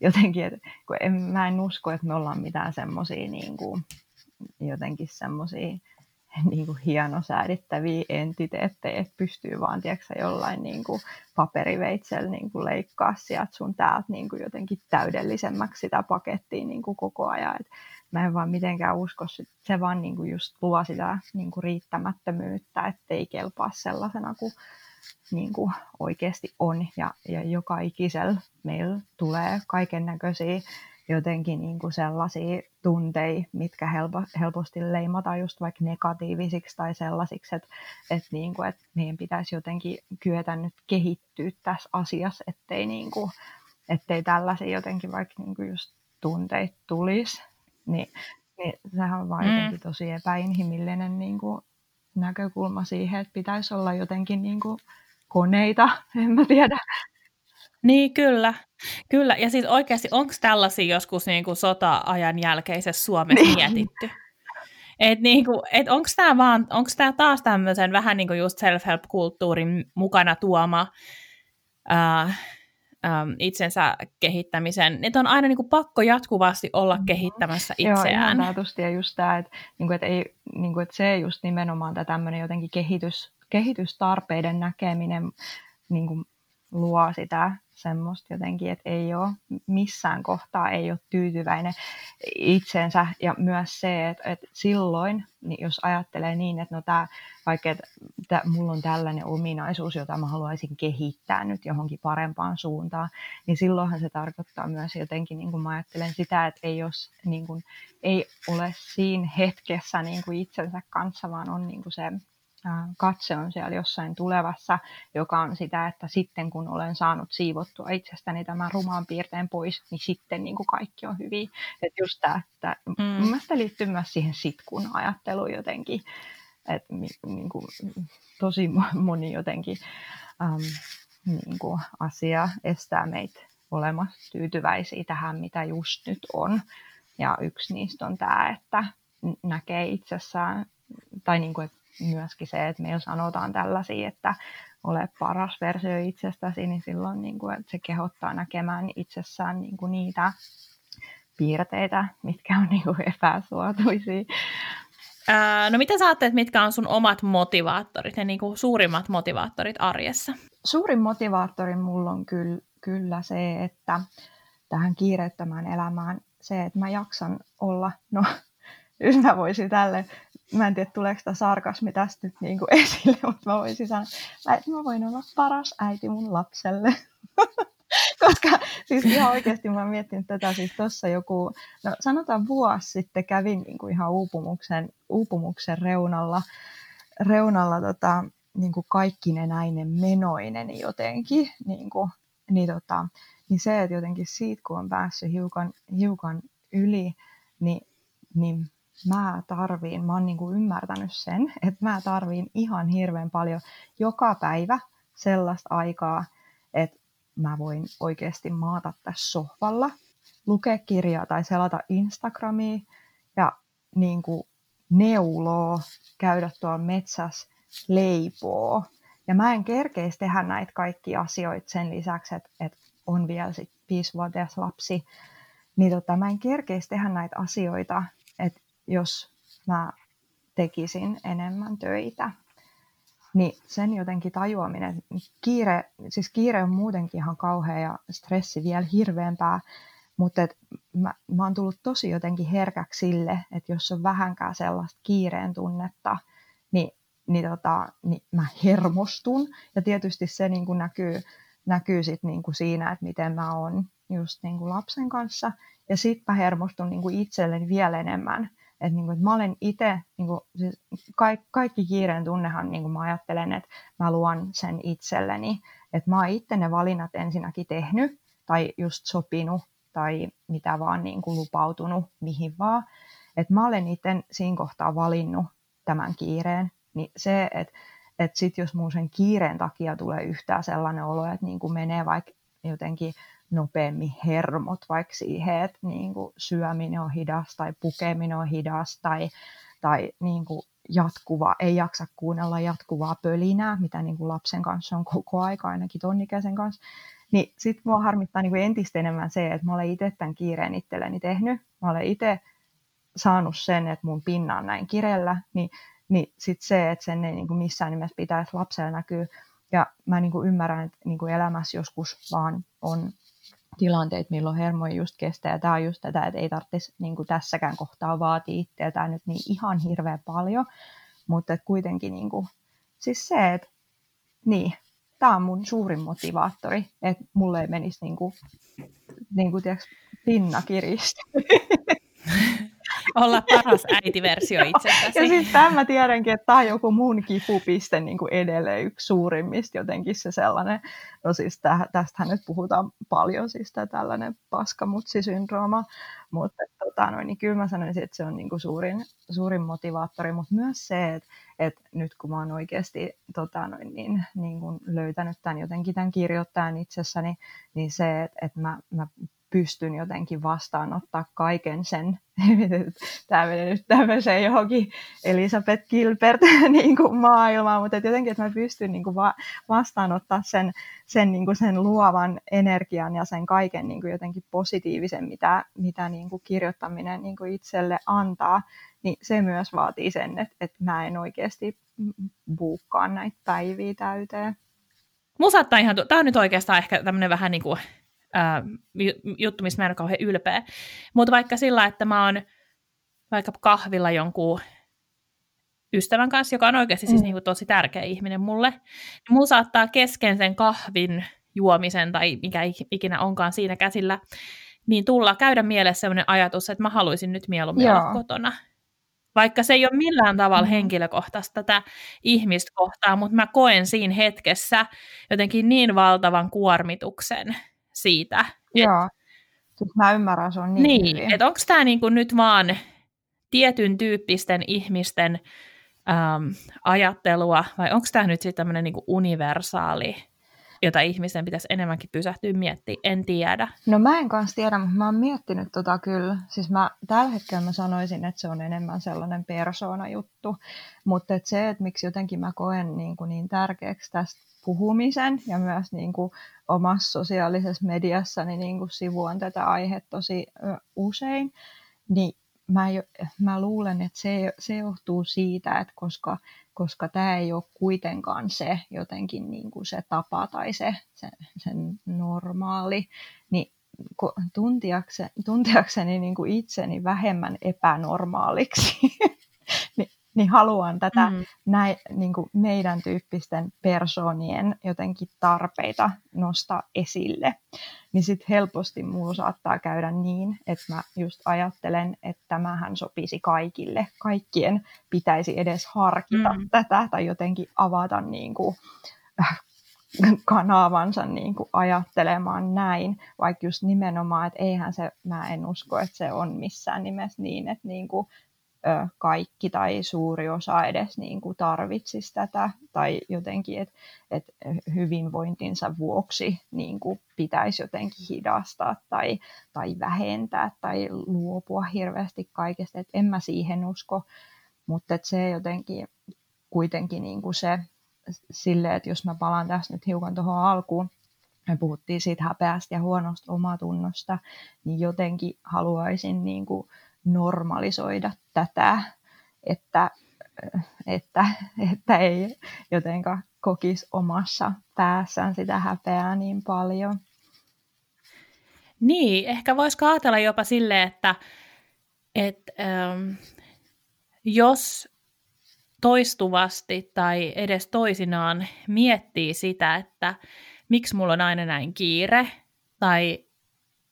jotenkin, et, kun en, mä en usko, että me ollaan mitään semmoisia niin kuin, jotenkin semmoisia niin kuin hienosäädittäviä entiteettejä, että pystyy vaan tiedätkö, jollain niin kuin paperiveitsellä niin kuin leikkaa sieltä sun täältä niin kuin jotenkin täydellisemmäksi sitä pakettia niin kuin koko ajan. Et mä en vaan mitenkään usko, se vaan niin kuin just luo sitä niin kuin riittämättömyyttä, ettei kelpaa sellaisena kuin, niin kuin oikeasti on. Ja, ja joka ikisellä meillä tulee kaiken näköisiä jotenkin niin kuin sellaisia tunteita, mitkä helpo, helposti leimataan just vaikka negatiivisiksi tai sellaisiksi, että, että, niin kuin, että meidän pitäisi jotenkin kyetä nyt kehittyä tässä asiassa, ettei niin kuin, ettei tällaisia jotenkin vaikka niin kuin just tunteita tulisi, niin, niin sehän on vaan mm. jotenkin tosi epäinhimillinen niin kuin näkökulma siihen, että pitäisi olla jotenkin niin kuin koneita, en mä tiedä. Niin, kyllä. Kyllä, ja siis oikeasti onko tällaisia joskus niin kuin sota-ajan jälkeisessä Suomessa niin. mietitty? Et niinku, et onko tämä vaan, onko tämä taas tämmöisen vähän niin kuin just self-help-kulttuurin mukana tuoma äh, ähm, itsensä kehittämisen, että on aina niin kuin pakko jatkuvasti olla kehittämässä itseään. Joo, ihan ja just tämä, että, niin kuin, että, ei, niin kuin, että se just nimenomaan tämä tämmöinen jotenkin kehitys, kehitystarpeiden näkeminen niin kuin luo sitä semmoista jotenkin, että ei ole missään kohtaa ei ole tyytyväinen itsensä ja myös se, että, että silloin, niin jos ajattelee niin, että no tämä, vaikka että, että mulla on tällainen ominaisuus, jota mä haluaisin kehittää nyt johonkin parempaan suuntaan, niin silloinhan se tarkoittaa myös jotenkin, niin kuin mä ajattelen sitä, että ei, jos, niin kuin, ei ole siinä hetkessä niin kuin itsensä kanssa, vaan on niin kuin se katse on siellä jossain tulevassa, joka on sitä, että sitten kun olen saanut siivottua itsestäni tämän rumaan piirteen pois, niin sitten niin kuin kaikki on hyvin. Että just tämä, että mm. mielestä liittyy myös siihen sitkun ajatteluun jotenkin, että niin kuin, tosi moni jotenkin äm, niin kuin asia estää meitä olemassa tyytyväisiä tähän, mitä just nyt on. Ja yksi niistä on tämä, että näkee itsessään, tai niin kuin, että myöskin se, että meillä sanotaan tällaisia, että ole paras versio itsestäsi, niin silloin niin kuin, että se kehottaa näkemään itsessään niin kuin niitä piirteitä, mitkä on niin kuin epäsuotuisia. Ää, no mitä sä ajattelet, mitkä on sun omat motivaattorit ja niin kuin suurimmat motivaattorit arjessa? Suurin motivaattori mulla on kyllä, kyllä se, että tähän kiireettömään elämään se, että mä jaksan olla, no nyt mä voisin tälle mä en tiedä tuleeko tämä sarkasmi tästä nyt niin kuin esille, mutta mä voisin sanoa, että mä voin olla paras äiti mun lapselle. Koska siis ihan oikeasti mä oon miettinyt tätä siis tuossa joku, no sanotaan vuosi sitten kävin niin kuin ihan uupumuksen, uupumuksen reunalla, reunalla tota, niin kaikkine näinen menoinen jotenkin, niin, kuin, niin, tota, niin se, että jotenkin siitä kun on päässyt hiukan, hiukan yli, niin, niin mä tarviin, mä oon niin kuin ymmärtänyt sen, että mä tarviin ihan hirveän paljon joka päivä sellaista aikaa, että mä voin oikeasti maata tässä sohvalla, lukea kirjaa tai selata Instagramia ja niin kuin neuloo, käydä tuolla metsässä, leipoo. Ja mä en kerkeisi tehdä näitä kaikkia asioita sen lisäksi, että, että on vielä sit viisivuotias lapsi. Niin tota, mä en kerkeisi tehdä näitä asioita, jos mä tekisin enemmän töitä. Niin sen jotenkin tajuaminen, kiire, siis kiire on muutenkin ihan kauhea ja stressi vielä hirveämpää, mutta et mä, mä oon tullut tosi jotenkin herkäksi sille, että jos on vähänkään sellaista kiireen tunnetta, niin, niin, tota, niin mä hermostun. Ja tietysti se niin kuin näkyy, näkyy sit niin kuin siinä, että miten mä oon just niin kuin lapsen kanssa. Ja sitten mä hermostun niin kuin itselleni vielä enemmän, että, niin kuin, että mä olen itse, niin siis kaikki, kaikki kiireen tunnehan niin kuin mä ajattelen, että mä luon sen itselleni. Että mä oon itse ne valinnat ensinnäkin tehnyt tai just sopinut tai mitä vaan niin kuin lupautunut mihin vaan. Että mä olen itse siinä kohtaa valinnut tämän kiireen. Niin se, että että sitten jos mun sen kiireen takia tulee yhtään sellainen olo, että niin kuin menee vaikka jotenkin nopeammin hermot vaikka siihen, että niin kuin syöminen on hidas tai pukeminen on hidas tai, tai niin kuin jatkuva, ei jaksa kuunnella jatkuvaa pölinää, mitä niin kuin lapsen kanssa on koko aika, ainakin ton ikäisen kanssa. Niin sit mua harmittaa niin kuin entistä enemmän se, että mä olen itse tämän kiireen itselleni tehnyt. Mä olen itse saanut sen, että mun pinna on näin kireellä, niin, niin sit se, että sen ei niin kuin missään nimessä pitäisi lapsella näkyä. Ja mä niin kuin ymmärrän, että niin kuin elämässä joskus vaan on tilanteet, milloin hermoja just kestää. Ja tämä on just tätä, että ei tarvitsisi niin kuin tässäkään kohtaa vaatia itseä nyt niin ihan hirveän paljon. Mutta että kuitenkin niin kuin, siis se, että niin, tämä on mun suurin motivaattori, että mulle ei menisi niin kuin, niin kuin tiedätkö, pinna kiristä. olla paras äitiversio itsestäsi. Ja siis tämän mä tiedänkin, että tämä on joku mun kipupiste niin kuin edelleen yksi suurimmista jotenkin se sellainen, no siis tästähän nyt puhutaan paljon, siis tämä tällainen paskamutsisyndrooma, mutta tota, no, niin kyllä mä sanoisin, että se on niin kuin suurin, suurin motivaattori, mutta myös se, että, että nyt kun mä oon oikeasti tota, no, niin, niin kuin löytänyt tämän jotenkin tämän kirjoittajan itsessäni, niin se, että, että mä, mä pystyn jotenkin vastaanottaa kaiken sen, tämä menee nyt tämmöiseen johonkin Elisabeth Gilbert niin kuin maailmaan, mutta että jotenkin, että mä pystyn niin kuin va- vastaanottaa sen, sen, niin kuin sen luovan energian ja sen kaiken niin kuin jotenkin positiivisen, mitä, mitä niin kuin kirjoittaminen niin kuin itselle antaa, niin se myös vaatii sen, että, että mä en oikeasti buukkaa näitä päiviä täyteen. Mulla tämä on nyt oikeastaan ehkä tämmöinen vähän niin kuin ää, juttu, missä mä en ole kauhean ylpeä. Mutta vaikka sillä, että mä oon vaikka kahvilla jonkun ystävän kanssa, joka on oikeasti siis mm. niin tosi tärkeä ihminen mulle, niin mulla saattaa kesken sen kahvin juomisen tai mikä ikinä onkaan siinä käsillä, niin tulla käydä mielessä sellainen ajatus, että mä haluaisin nyt mieluummin Joo. olla kotona. Vaikka se ei ole millään tavalla mm. henkilökohtaista tätä ihmistä kohtaa, mutta mä koen siinä hetkessä jotenkin niin valtavan kuormituksen, siitä. Joo, et, siis mä ymmärrän sun niin Niin, että onko tämä niinku nyt vaan tietyn tyyppisten ihmisten äm, ajattelua, vai onko tämä nyt sitten tämmöinen niinku universaali, jota ihmisten pitäisi enemmänkin pysähtyä miettimään, en tiedä. No mä en kanssa tiedä, mutta mä oon miettinyt tota kyllä. Siis mä, tällä hetkellä mä sanoisin, että se on enemmän sellainen persoona-juttu, mutta et se, että miksi jotenkin mä koen niin, kuin niin tärkeäksi tästä puhumisen ja myös niin kuin omassa sosiaalisessa mediassani niin kuin sivuan tätä aihetta tosi usein, niin mä, mä luulen, että se, se johtuu siitä, että koska, koska tämä ei ole kuitenkaan se jotenkin niin kuin se tapa tai se, se, se normaali, niin tuntiakseni, tuntiakseni niin kuin itseni vähemmän epänormaaliksi, niin niin haluan tätä mm. näin, niin kuin meidän tyyppisten persoonien jotenkin tarpeita nostaa esille. Niin sitten helposti mulla saattaa käydä niin, että mä just ajattelen, että tämähän sopisi kaikille. Kaikkien pitäisi edes harkita mm. tätä tai jotenkin avata niin kuin, äh, kanavansa niin kuin ajattelemaan näin, vaikka just nimenomaan, että eihän se, mä en usko, että se on missään nimessä niin, että niin kuin kaikki tai suuri osa edes niin kuin tarvitsisi tätä. Tai jotenkin, että et hyvinvointinsa vuoksi niin kuin pitäisi jotenkin hidastaa tai, tai vähentää tai luopua hirveästi kaikesta, että en mä siihen usko, mutta että se jotenkin kuitenkin niin kuin se sille, että jos mä palaan tässä nyt hiukan tuohon alkuun, me puhuttiin siitä häpeästä ja huonosta omatunnosta, niin jotenkin haluaisin niin kuin normalisoida tätä, että, että, että ei jotenka kokisi omassa päässään sitä häpeää niin paljon. Niin, ehkä voisi ajatella jopa sille, että, että ähm, jos toistuvasti tai edes toisinaan miettii sitä, että miksi mulla on aina näin kiire, tai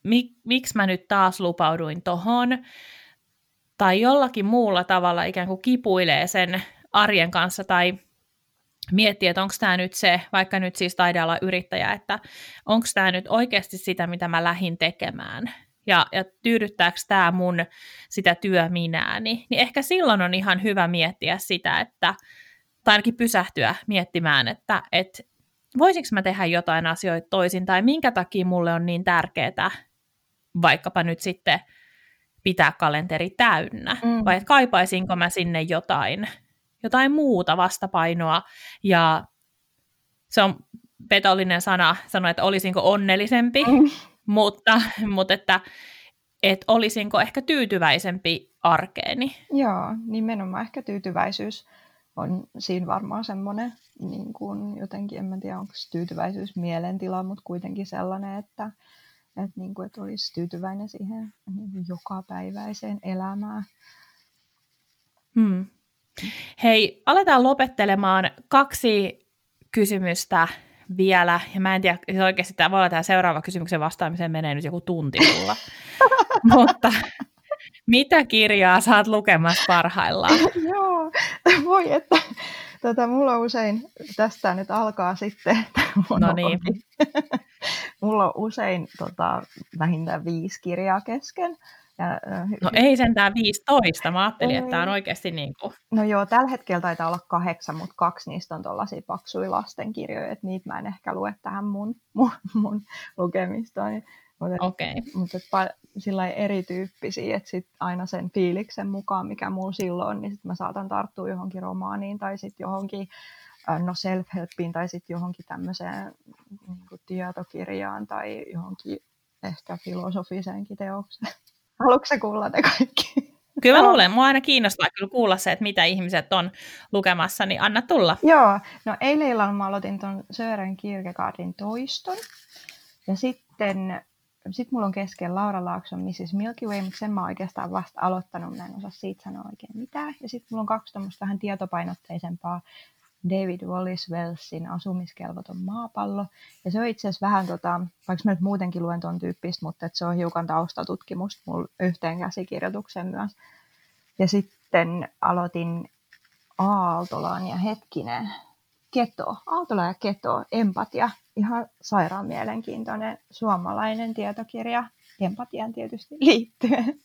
mik, miksi mä nyt taas lupauduin tohon, tai jollakin muulla tavalla ikään kuin kipuilee sen arjen kanssa tai miettii, että onko tämä nyt se, vaikka nyt siis taidealla yrittäjä, että onko tämä nyt oikeasti sitä, mitä mä lähdin tekemään? Ja, ja tyydyttääkö tämä mun sitä työminääni, niin ehkä silloin on ihan hyvä miettiä sitä, että, tai ainakin pysähtyä miettimään, että, että voisinko mä tehdä jotain asioita toisin, tai minkä takia mulle on niin tärkeää vaikkapa nyt sitten pitää kalenteri täynnä, mm. vai että kaipaisinko mä sinne jotain, jotain muuta vastapainoa, ja se on petollinen sana sanoa, että olisinko onnellisempi, mm. mutta, mutta että, että olisinko ehkä tyytyväisempi arkeeni. Joo, nimenomaan ehkä tyytyväisyys on siinä varmaan semmoinen, niin kuin jotenkin, en mä tiedä onko tyytyväisyys mielentila, mutta kuitenkin sellainen, että, että, niin kuin, että olisi tyytyväinen siihen niin kuin jokapäiväiseen elämään. Hmm. Hei, aletaan lopettelemaan kaksi kysymystä vielä, ja mä en tiedä, siis oikeasti tämä voi olla tämä seuraava kysymyksen vastaamiseen menee nyt joku tunti mulla. mutta, Mitä kirjaa saat lukemassa parhaillaan? Joo, voi että tota, mulla usein, tästä nyt alkaa sitten, no niin. mulla on usein tota, vähintään viisi kirjaa kesken. Ja, no ei sentään 15, mä ajattelin, ei. että tämä on oikeasti niin kuin... No joo, tällä hetkellä taitaa olla kahdeksan, mutta kaksi niistä on tuollaisia paksuja lastenkirjoja, että niitä mä en ehkä lue tähän mun, mun, mun lukemistoon. Mutta, okay. mutta sillä erityyppisiä, että sit aina sen fiiliksen mukaan, mikä mulla silloin on, niin sit mä saatan tarttua johonkin romaaniin tai sitten johonkin no self-helpiin tai sitten johonkin tämmöiseen niin tietokirjaan tai johonkin ehkä filosofiseenkin teokseen. Haluatko sä kuulla ne kaikki? Kyllä mä luulen, mua aina kiinnostaa kyllä kuulla se, että mitä ihmiset on lukemassa, niin anna tulla. Joo, no eilen illalla mä aloitin tuon Sören Kierkegaardin toiston. Ja sitten sit mulla on kesken Laura Laakson Mrs. Milky Way, mutta sen mä oon oikeastaan vasta aloittanut, mä en osaa siitä sanoa oikein mitään. Ja sitten mulla on kaksi tämmöistä vähän tietopainotteisempaa David Wallace Wellsin Asumiskelvoton maapallo. Ja se on itse asiassa vähän, tota, vaikka mä nyt muutenkin luen ton tyyppistä, mutta se on hiukan taustatutkimusta mulla yhteen käsikirjoitukseen myös. Ja sitten aloitin Aaltolaan ja hetkinen, Keto, Aaltola ja Keto, empatia, ihan sairaan mielenkiintoinen suomalainen tietokirja, empatian tietysti liittyen.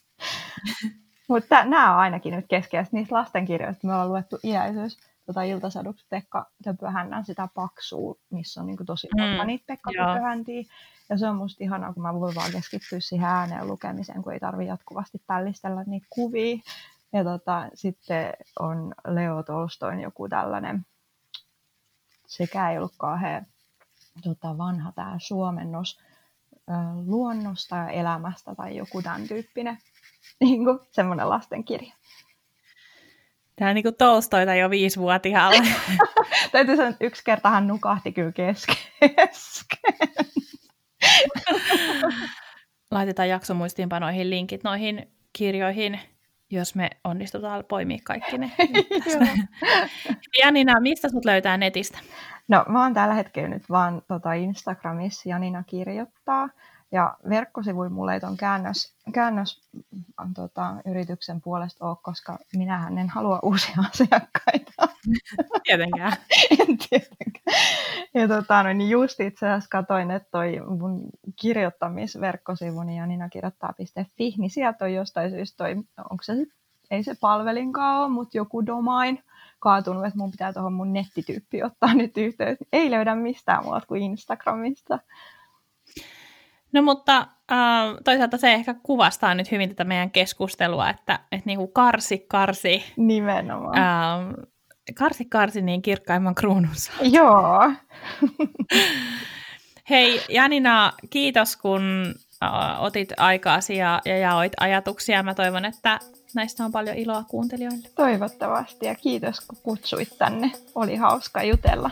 Mutta nämä on ainakin nyt keskeistä niistä lastenkirjoista, me ollaan luettu iäisyys tota iltasaduksi Pekka Töpöhännän sitä paksua, missä on niin tosi monta mm, niitä Pekka Töpöhäntiä. Ja se on musta ihanaa, kun mä voin vaan keskittyä siihen ääneen lukemiseen, kun ei tarvi jatkuvasti pällistellä niitä kuvia. Ja tota, sitten on Leo Tolstoin joku tällainen, sekä ei ollut kauhean tota, vanha tämä suomennos luonnosta ja elämästä tai joku tämän tyyppinen niin kuin semmoinen lastenkirja. Tämä on niin kuin Tolstoita jo viisivuotiaalla. Täytyy sanoa, että yksi kerta hän nukahti kyllä kesken. Laitetaan jaksomuistiinpanoihin linkit noihin kirjoihin, jos me onnistutaan poimia kaikki ne. Janina, mistä sut löytää netistä? No mä oon tällä hetkellä nyt vaan tota Instagramissa Janina kirjoittaa. Ja verkkosivuilla mulla ei tuon käännös, käännös on, tota, yrityksen puolesta ole, koska minähän en halua uusia asiakkaita. Tietenkään. en tietenkään. Ja tota, no, niin just itse asiassa katsoin, että toi mun kirjoittamisverkkosivuni ja ninakirjoittaa.fi, niin sieltä on jostain syystä toi, onko se sit, ei se palvelinkaan ole, mutta joku domain kaatunut, että mun pitää tuohon mun nettityyppi ottaa nyt yhteys. Ei löydä mistään muuta kuin Instagramista. No mutta äh, toisaalta se ehkä kuvastaa nyt hyvin tätä meidän keskustelua, että, että niin kuin karsi, karsi. Nimenomaan. Äh, karsi, karsi niin kirkkaimman kruununsa. Joo. Hei Janina, kiitos kun äh, otit aikaasi ja, ja jaoit ajatuksia. Mä toivon, että näistä on paljon iloa kuuntelijoille. Toivottavasti ja kiitos kun kutsuit tänne. Oli hauska jutella.